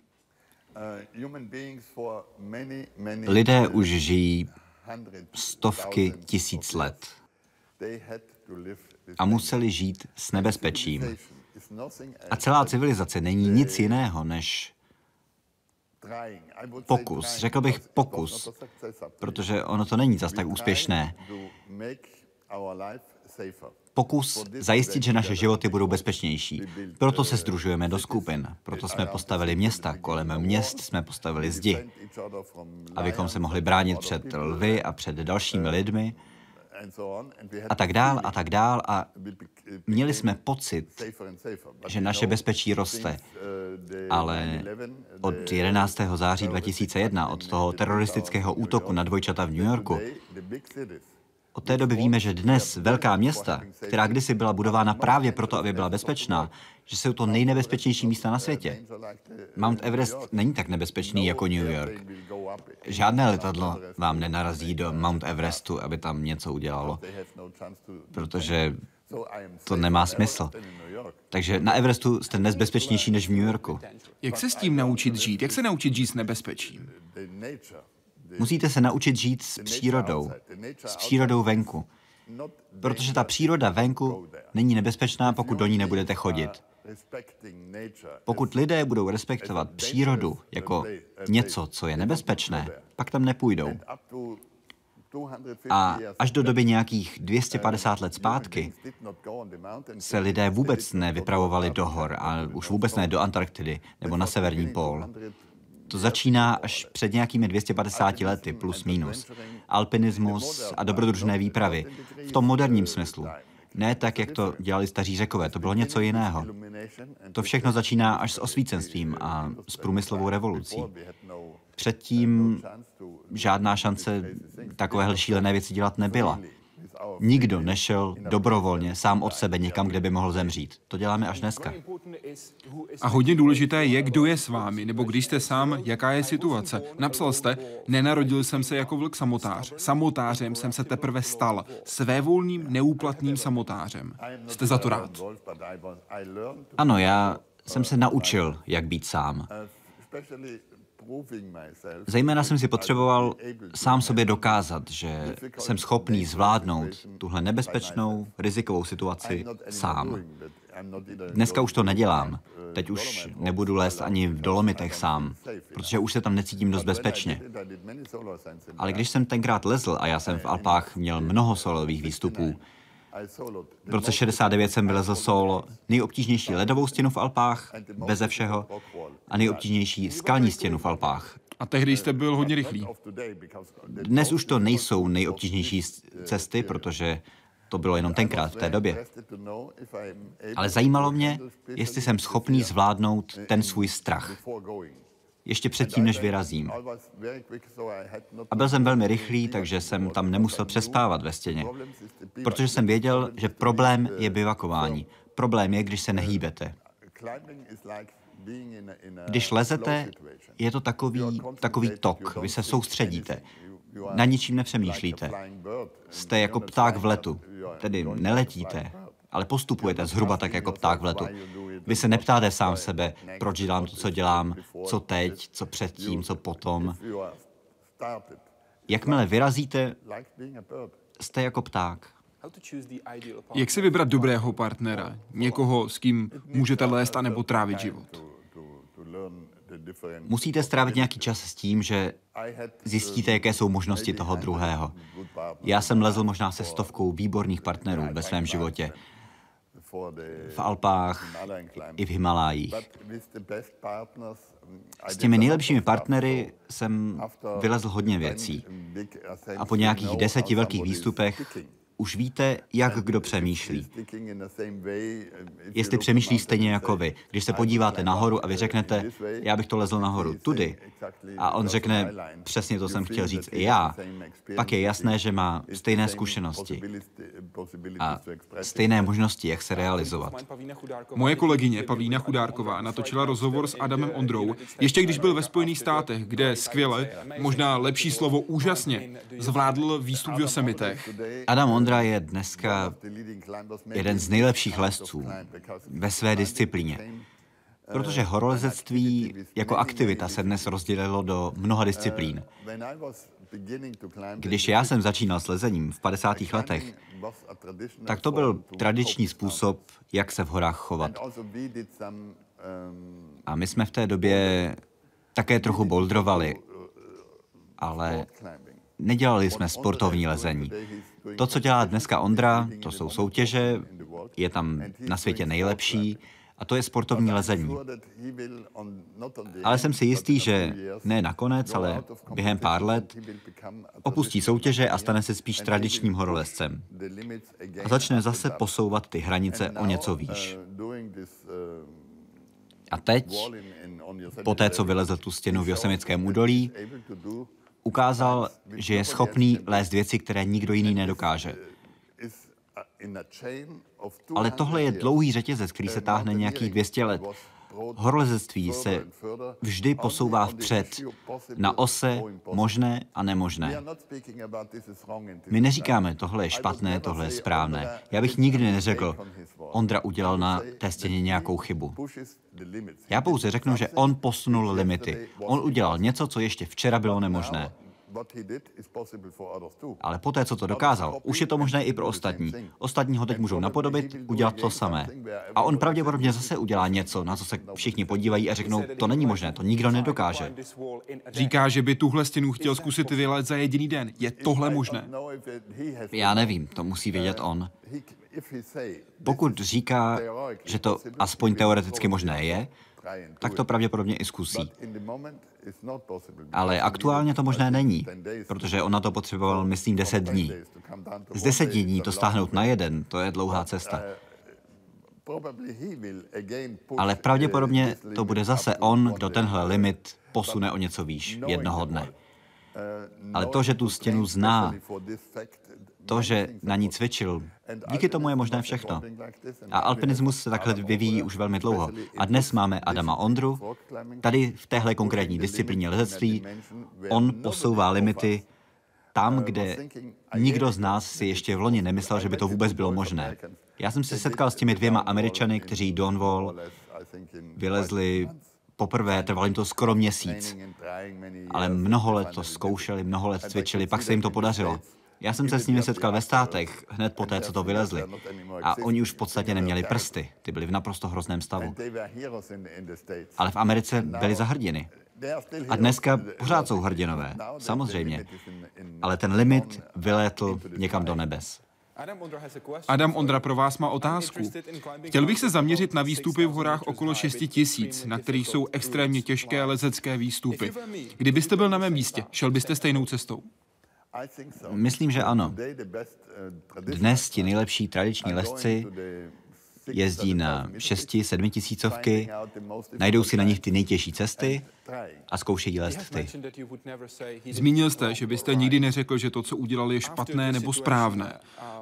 Speaker 2: Lidé už žijí stovky tisíc let a museli žít s nebezpečím. A celá civilizace není nic jiného než pokus. Řekl bych pokus, protože ono to není zas tak úspěšné. Pokus zajistit, že naše životy budou bezpečnější. Proto se združujeme do skupin. Proto jsme postavili města. Kolem měst jsme postavili zdi, abychom se mohli bránit před lvy a před dalšími lidmi a tak dál a tak dál a měli jsme pocit, že naše bezpečí roste. Ale od 11. září 2001, od toho teroristického útoku na dvojčata v New Yorku, od té doby víme, že dnes velká města, která kdysi byla budována právě proto, aby byla bezpečná, že jsou to nejnebezpečnější místa na světě. Mount Everest není tak nebezpečný jako New York. Žádné letadlo vám nenarazí do Mount Everestu, aby tam něco udělalo, protože to nemá smysl. Takže na Everestu jste dnes bezpečnější než v New Yorku.
Speaker 1: Jak se s tím naučit žít? Jak se naučit žít s nebezpečím?
Speaker 2: Musíte se naučit žít s přírodou, s přírodou venku. Protože ta příroda venku není nebezpečná, pokud do ní nebudete chodit. Pokud lidé budou respektovat přírodu jako něco, co je nebezpečné, pak tam nepůjdou. A až do doby nějakých 250 let zpátky se lidé vůbec nevypravovali do hor a už vůbec ne do Antarktidy nebo na severní pól. To začíná až před nějakými 250 lety, plus minus. Alpinismus a dobrodružné výpravy. V tom moderním smyslu. Ne tak, jak to dělali staří řekové, to bylo něco jiného. To všechno začíná až s osvícenstvím a s průmyslovou revolucí. Předtím žádná šance takovéhle šílené věci dělat nebyla. Nikdo nešel dobrovolně sám od sebe někam, kde by mohl zemřít. To děláme až dneska.
Speaker 1: A hodně důležité je, kdo je s vámi, nebo když jste sám, jaká je situace. Napsal jste, nenarodil jsem se jako vlk samotář. Samotářem jsem se teprve stal. Svévolným, neúplatným samotářem. Jste za to rád?
Speaker 2: Ano, já jsem se naučil, jak být sám. Zejména jsem si potřeboval sám sobě dokázat, že jsem schopný zvládnout tuhle nebezpečnou, rizikovou situaci sám. Dneska už to nedělám. Teď už nebudu lézt ani v dolomitech sám, protože už se tam necítím dost bezpečně. Ale když jsem tenkrát lezl a já jsem v Alpách měl mnoho solových výstupů, v roce 69 jsem vylezl solo nejobtížnější ledovou stěnu v Alpách, beze všeho, a nejobtížnější skalní stěnu v Alpách.
Speaker 1: A tehdy jste byl hodně rychlý.
Speaker 2: Dnes už to nejsou nejobtížnější cesty, protože to bylo jenom tenkrát v té době. Ale zajímalo mě, jestli jsem schopný zvládnout ten svůj strach. Ještě předtím, než vyrazím. A byl jsem velmi rychlý, takže jsem tam nemusel přespávat ve stěně. Protože jsem věděl, že problém je bivakování. Problém je, když se nehýbete. Když lezete, je to takový, takový tok. Vy se soustředíte. Na ničím nepřemýšlíte. Jste jako pták v letu. Tedy neletíte, ale postupujete zhruba tak jako pták v letu. Vy se neptáte sám sebe, proč dělám to, co dělám, co teď, co předtím, co potom. Jakmile vyrazíte, jste jako pták.
Speaker 1: Jak si vybrat dobrého partnera? Někoho, s kým můžete lézt anebo trávit život?
Speaker 2: Musíte strávit nějaký čas s tím, že zjistíte, jaké jsou možnosti toho druhého. Já jsem lezl možná se stovkou výborných partnerů ve svém životě. V Alpách i v Himalájích. S těmi nejlepšími partnery jsem vylezl hodně věcí. A po nějakých deseti velkých výstupech už víte, jak kdo přemýšlí. Jestli přemýšlí stejně jako vy. Když se podíváte nahoru a vy řeknete, já bych to lezl nahoru tudy, a on řekne, přesně to jsem chtěl říct i já, pak je jasné, že má stejné zkušenosti a stejné možnosti, jak se realizovat.
Speaker 1: Moje kolegyně Pavlína Chudárková natočila rozhovor s Adamem Ondrou, ještě když byl ve Spojených státech, kde skvěle, možná lepší slovo úžasně, zvládl výstup v Yosemitech.
Speaker 2: Adam Ondra Ondra je dneska jeden z nejlepších lesců ve své disciplíně. Protože horolezectví jako aktivita se dnes rozdělilo do mnoha disciplín. Když já jsem začínal s lezením v 50. letech, tak to byl tradiční způsob, jak se v horách chovat. A my jsme v té době také trochu boldrovali, ale nedělali jsme sportovní lezení. To, co dělá dneska Ondra, to jsou soutěže, je tam na světě nejlepší, a to je sportovní lezení. Ale jsem si jistý, že ne nakonec, ale během pár let opustí soutěže a stane se spíš tradičním horolezcem. A začne zase posouvat ty hranice o něco výš. A teď, po té, co vylezl tu stěnu v Josemickém údolí, ukázal, že je schopný lézt věci, které nikdo jiný nedokáže. Ale tohle je dlouhý řetězec, který se táhne nějakých 200 let. Horolezectví se vždy posouvá vpřed na ose možné a nemožné. My neříkáme, tohle je špatné, tohle je správné. Já bych nikdy neřekl, Ondra udělal na té stěně nějakou chybu. Já pouze řeknu, že on posunul limity. On udělal něco, co ještě včera bylo nemožné. Ale poté, co to dokázal, už je to možné i pro ostatní. Ostatní ho teď můžou napodobit, udělat to samé. A on pravděpodobně zase udělá něco, na co se všichni podívají a řeknou, to není možné, to nikdo nedokáže.
Speaker 1: Říká, že by tuhle stěnu chtěl zkusit vylet za jediný den. Je tohle možné?
Speaker 2: Já nevím, to musí vědět on. Pokud říká, že to aspoň teoreticky možné je, tak to pravděpodobně i zkusí. Ale aktuálně to možné není, protože on na to potřeboval, myslím, 10 dní. Z 10 dní to stáhnout na jeden, to je dlouhá cesta. Ale pravděpodobně to bude zase on, kdo tenhle limit posune o něco výš jednoho dne. Ale to, že tu stěnu zná, to, že na ní cvičil, díky tomu je možné všechno. A alpinismus se takhle vyvíjí už velmi dlouho. A dnes máme Adama Ondru, tady v téhle konkrétní disciplíně lezectví, on posouvá limity tam, kde nikdo z nás si ještě v loni nemyslel, že by to vůbec bylo možné. Já jsem se setkal s těmi dvěma Američany, kteří Donwall vylezli poprvé, trvalo jim to skoro měsíc, ale mnoho let to zkoušeli, mnoho let cvičili, pak se jim to podařilo. Já jsem se s nimi setkal ve státech, hned po té, co to vylezli. A oni už v podstatě neměli prsty, ty byly v naprosto hrozném stavu. Ale v Americe byli zahrdiny. A dneska pořád jsou hrdinové, samozřejmě. Ale ten limit vylétl někam do nebes.
Speaker 1: Adam Ondra pro vás má otázku. Chtěl bych se zaměřit na výstupy v horách okolo 6 tisíc, na kterých jsou extrémně těžké lezecké výstupy. Kdybyste byl na mém místě, šel byste stejnou cestou?
Speaker 2: Myslím, že ano. Dnes ti nejlepší tradiční lesci jezdí na 6-7 tisícovky, najdou si na nich ty nejtěžší cesty a zkoušejí lézt ty.
Speaker 1: Zmínil jste, že byste nikdy neřekl, že to, co udělali, je špatné nebo správné.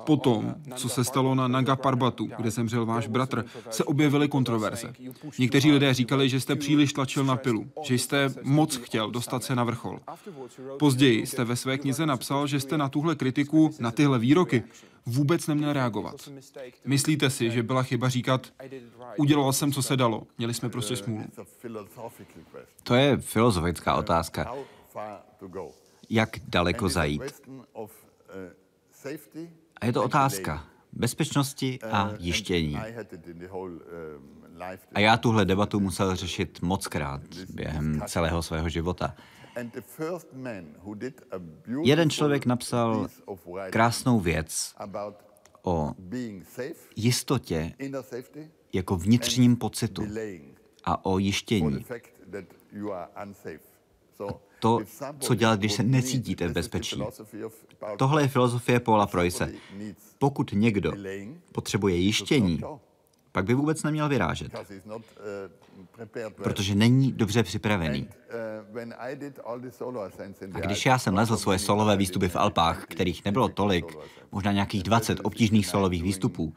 Speaker 1: Potom, co se stalo na Naga Parbatu, kde zemřel váš bratr, se objevily kontroverze. Někteří lidé říkali, že jste příliš tlačil na pilu, že jste moc chtěl dostat se na vrchol. Později jste ve své knize napsal, že jste na tuhle kritiku, na tyhle výroky vůbec neměl reagovat. Myslíte si, že byla chyba říkat, udělal jsem, co se dalo, měli jsme prostě smůlu?
Speaker 2: To je filozofická otázka. Jak daleko zajít? A je to otázka bezpečnosti a jištění. A já tuhle debatu musel řešit mockrát během celého svého života. Jeden člověk napsal krásnou věc o jistotě jako vnitřním pocitu a o jištění. A to, co dělat, když se necítíte v bezpečí. Tohle je filozofie Paula Preusse. Pokud někdo potřebuje jištění, pak by vůbec neměl vyrážet, protože není dobře připravený. A když já jsem lezl svoje solové výstupy v Alpách, kterých nebylo tolik, možná nějakých 20 obtížných solových výstupů,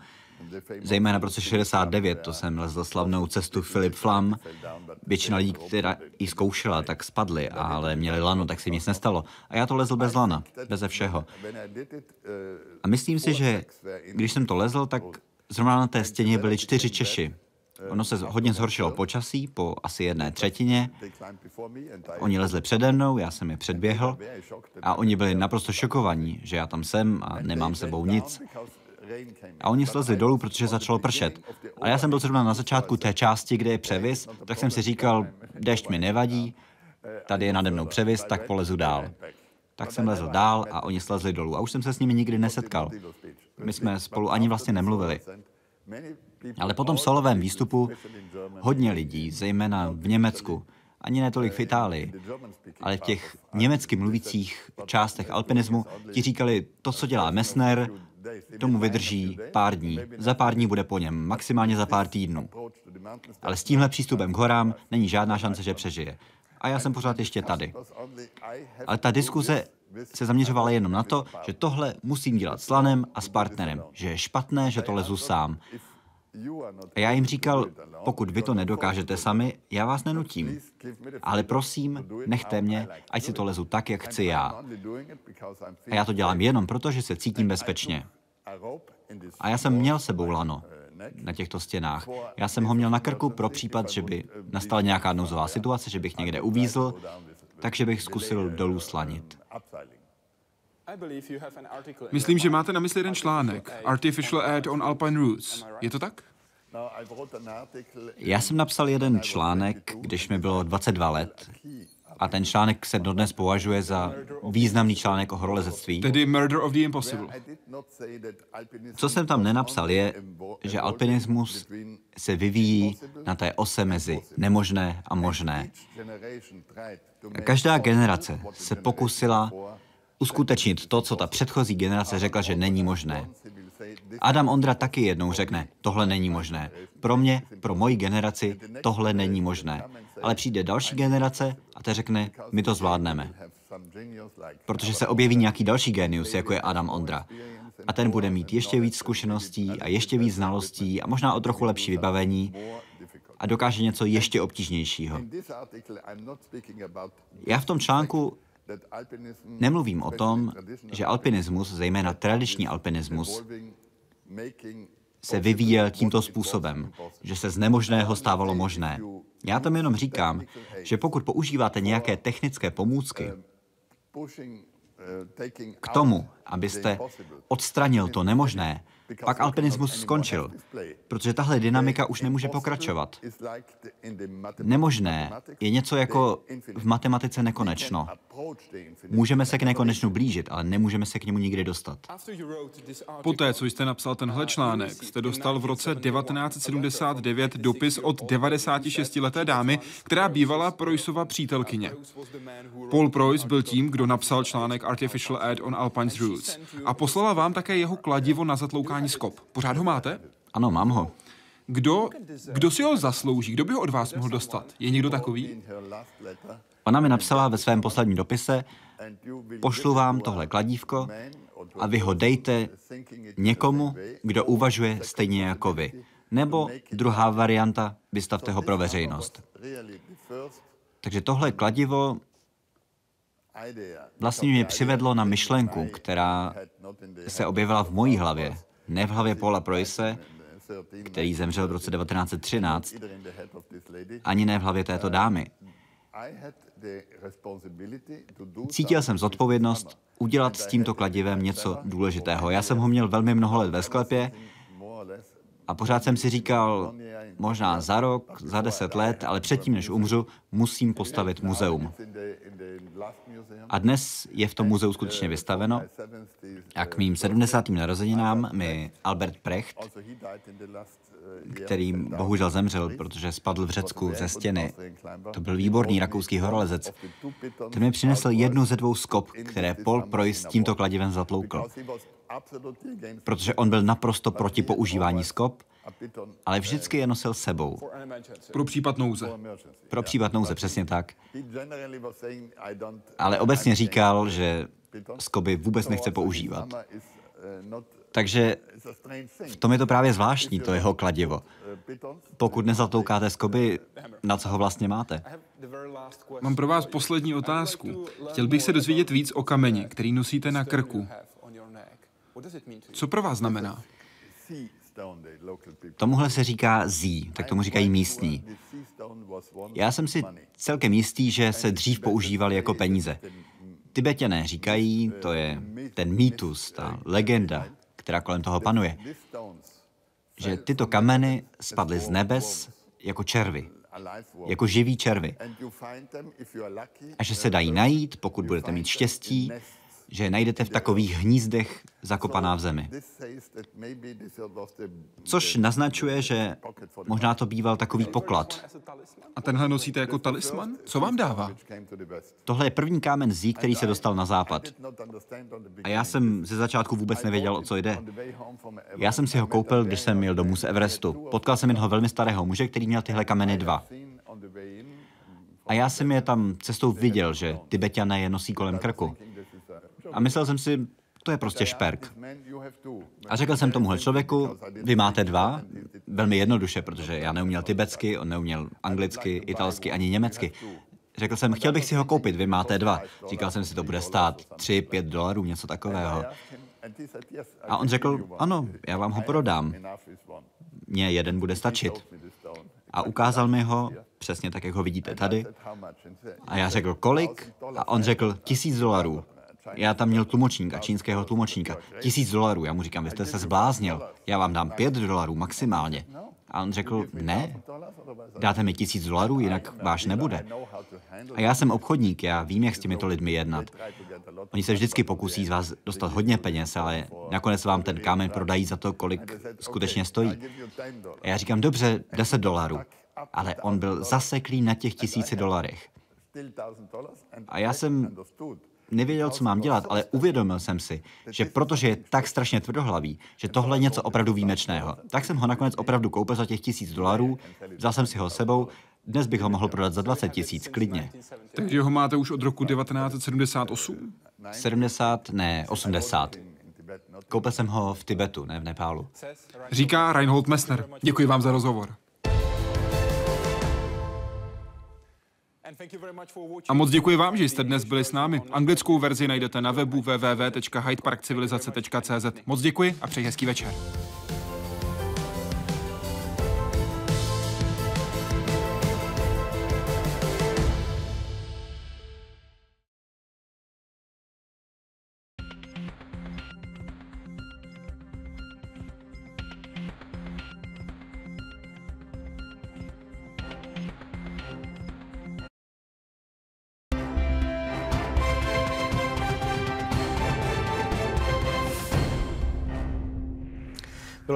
Speaker 2: Zejména v roce 69, to jsem lezl slavnou cestu Philip Flam. Většina lidí, která ji zkoušela, tak spadly, ale měli lano, tak se nic nestalo. A já to lezl bez lana, beze všeho. A myslím si, že když jsem to lezl, tak zrovna na té stěně byli čtyři Češi. Ono se hodně zhoršilo počasí po asi jedné třetině. Oni lezli přede mnou, já jsem je předběhl a oni byli naprosto šokovaní, že já tam jsem a nemám sebou nic. A oni slezli dolů, protože začalo pršet. A já jsem byl zrovna na začátku té části, kde je převis, tak jsem si říkal, dešť mi nevadí, tady je nade mnou převis, tak polezu dál. Tak jsem lezl dál a oni slezli dolů. A už jsem se s nimi nikdy nesetkal. My jsme spolu ani vlastně nemluvili. Ale po tom solovém výstupu hodně lidí, zejména v Německu, ani ne tolik v Itálii, ale v těch německy mluvících částech alpinismu, ti říkali, to, co dělá Messner, tomu vydrží pár dní. Za pár dní bude po něm, maximálně za pár týdnů. Ale s tímhle přístupem k horám není žádná šance, že přežije. A já jsem pořád ještě tady. Ale ta diskuze se zaměřovala jenom na to, že tohle musím dělat s Lanem a s partnerem, že je špatné, že to lezu sám. A já jim říkal, pokud vy to nedokážete sami, já vás nenutím. Ale prosím, nechte mě, ať si to lezu tak, jak chci já. A já to dělám jenom proto, že se cítím bezpečně. A já jsem měl sebou lano na těchto stěnách. Já jsem ho měl na krku pro případ, že by nastala nějaká nouzová situace, že bych někde uvízl, takže bych zkusil dolů slanit.
Speaker 1: Myslím, že máte na mysli jeden článek, Artificial Aid on Alpine Routes. Je to tak?
Speaker 2: Já jsem napsal jeden článek, když mi bylo 22 let A ten článek se dodnes považuje za významný článek o horolezectví.
Speaker 1: Tedy Murder of the Impossible.
Speaker 2: Co jsem tam nenapsal je, že alpinismus se vyvíjí na té ose mezi nemožné a možné. Každá generace se pokusila uskutečnit to, co ta předchozí generace řekla, že není možné. Adam Ondra taky jednou řekne, tohle není možné. Pro mě, pro moji generaci, tohle není možné. Ale přijde další generace a ta řekne, my to zvládneme. Protože se objeví nějaký další genius, jako je Adam Ondra. A ten bude mít ještě víc zkušeností a ještě víc znalostí a možná o trochu lepší vybavení a dokáže něco ještě obtížnějšího. Já v tom článku Nemluvím o tom, že alpinismus, zejména tradiční alpinismus, se vyvíjel tímto způsobem, že se z nemožného stávalo možné. Já tam jenom říkám, že pokud používáte nějaké technické pomůcky k tomu, abyste odstranil to nemožné, pak alpinismus skončil, protože tahle dynamika už nemůže pokračovat. Nemožné je něco jako v matematice nekonečno. Můžeme se k nekonečnu blížit, ale nemůžeme se k němu nikdy dostat.
Speaker 1: Poté, co jste napsal tenhle článek, jste dostal v roce 1979 dopis od 96-leté dámy, která bývala Preussova přítelkyně. Paul Preuss byl tím, kdo napsal článek Artificial Ad on Alpine's Roots a poslala vám také jeho kladivo na zatloukání skop. Pořád ho máte?
Speaker 2: Ano, mám ho.
Speaker 1: Kdo, kdo si ho zaslouží? Kdo by ho od vás mohl dostat? Je někdo takový?
Speaker 2: Ona mi napsala ve svém posledním dopise, pošlu vám tohle kladívko a vy ho dejte někomu, kdo uvažuje stejně jako vy. Nebo druhá varianta, vystavte ho pro veřejnost. Takže tohle kladivo vlastně mě přivedlo na myšlenku, která se objevila v mojí hlavě, ne v hlavě Paula Proise, který zemřel v roce 1913, ani ne v hlavě této dámy. Cítil jsem zodpovědnost udělat s tímto kladivem něco důležitého. Já jsem ho měl velmi mnoho let ve sklepě a pořád jsem si říkal, možná za rok, za deset let, ale předtím, než umřu, musím postavit muzeum. A dnes je v tom muzeu skutečně vystaveno. A k mým 70. narozeninám mi Albert Precht, který bohužel zemřel, protože spadl v Řecku ze stěny, to byl výborný rakouský horolezec, ten mi přinesl jednu ze dvou skop, které Paul Preuss tímto kladivem zatloukl. Protože on byl naprosto proti používání skop, ale vždycky je nosil sebou.
Speaker 1: Pro případ nouze.
Speaker 2: Pro případ nouze, přesně tak. Ale obecně říkal, že skoby vůbec nechce používat. Takže v tom je to právě zvláštní, to jeho kladivo. Pokud nezatloukáte skoby, na co ho vlastně máte?
Speaker 1: Mám pro vás poslední otázku. Chtěl bych se dozvědět víc o kameni, který nosíte na krku. Co pro vás znamená?
Speaker 2: Tomuhle se říká zí, tak tomu říkají místní. Já jsem si celkem jistý, že se dřív používal jako peníze. Tibetěné říkají, to je ten mýtus, ta legenda, která kolem toho panuje, že tyto kameny spadly z nebes jako červy, jako živí červy. A že se dají najít, pokud budete mít štěstí, že je najdete v takových hnízdech zakopaná v zemi. Což naznačuje, že možná to býval takový poklad.
Speaker 1: A tenhle nosíte jako talisman? Co vám dává?
Speaker 2: Tohle je první kámen zí, který se dostal na západ. A já jsem ze začátku vůbec nevěděl, o co jde. Já jsem si ho koupil, když jsem měl domů z Everestu. Potkal jsem jednoho velmi starého muže, který měl tyhle kameny dva. A já jsem je tam cestou viděl, že Tibetané je nosí kolem krku. A myslel jsem si, to je prostě šperk. A řekl jsem tomuhle člověku, vy máte dva, velmi jednoduše, protože já neuměl tibetsky, on neuměl anglicky, italsky ani německy. Řekl jsem, chtěl bych si ho koupit, vy máte dva. Říkal jsem si, to bude stát tři, pět dolarů, něco takového. A on řekl, ano, já vám ho prodám. Mně jeden bude stačit. A ukázal mi ho, přesně tak, jak ho vidíte tady. A já řekl, kolik? A on řekl, tisíc dolarů. Já tam měl tlumočníka, čínského tlumočníka. Tisíc dolarů. Já mu říkám, vy jste se zbláznil. Já vám dám pět dolarů maximálně. A on řekl, ne, dáte mi tisíc dolarů, jinak váš nebude. A já jsem obchodník, já vím, jak s těmito lidmi jednat. Oni se vždycky pokusí z vás dostat hodně peněz, ale nakonec vám ten kámen prodají za to, kolik skutečně stojí. A já říkám, dobře, 10 dolarů. Ale on byl zaseklý na těch tisíci dolarech. A já jsem nevěděl, co mám dělat, ale uvědomil jsem si, že protože je tak strašně tvrdohlavý, že tohle je něco opravdu výjimečného. Tak jsem ho nakonec opravdu koupil za těch tisíc dolarů, vzal jsem si ho sebou, dnes bych ho mohl prodat za 20 tisíc, klidně.
Speaker 1: Takže ho máte už od roku 1978?
Speaker 2: 70, ne, 80. Koupil jsem ho v Tibetu, ne v Nepálu.
Speaker 1: Říká Reinhold Messner. Děkuji vám za rozhovor. A moc děkuji vám, že jste dnes byli s námi. Anglickou verzi najdete na webu www.hydeparkcivilizace.cz. Moc děkuji a přeji hezký večer.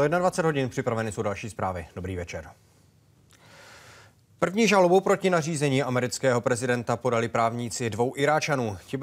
Speaker 8: Bylo 21 hodin, připraveny jsou další zprávy. Dobrý večer. První žalobu proti nařízení amerického prezidenta podali právníci dvou Iráčanů.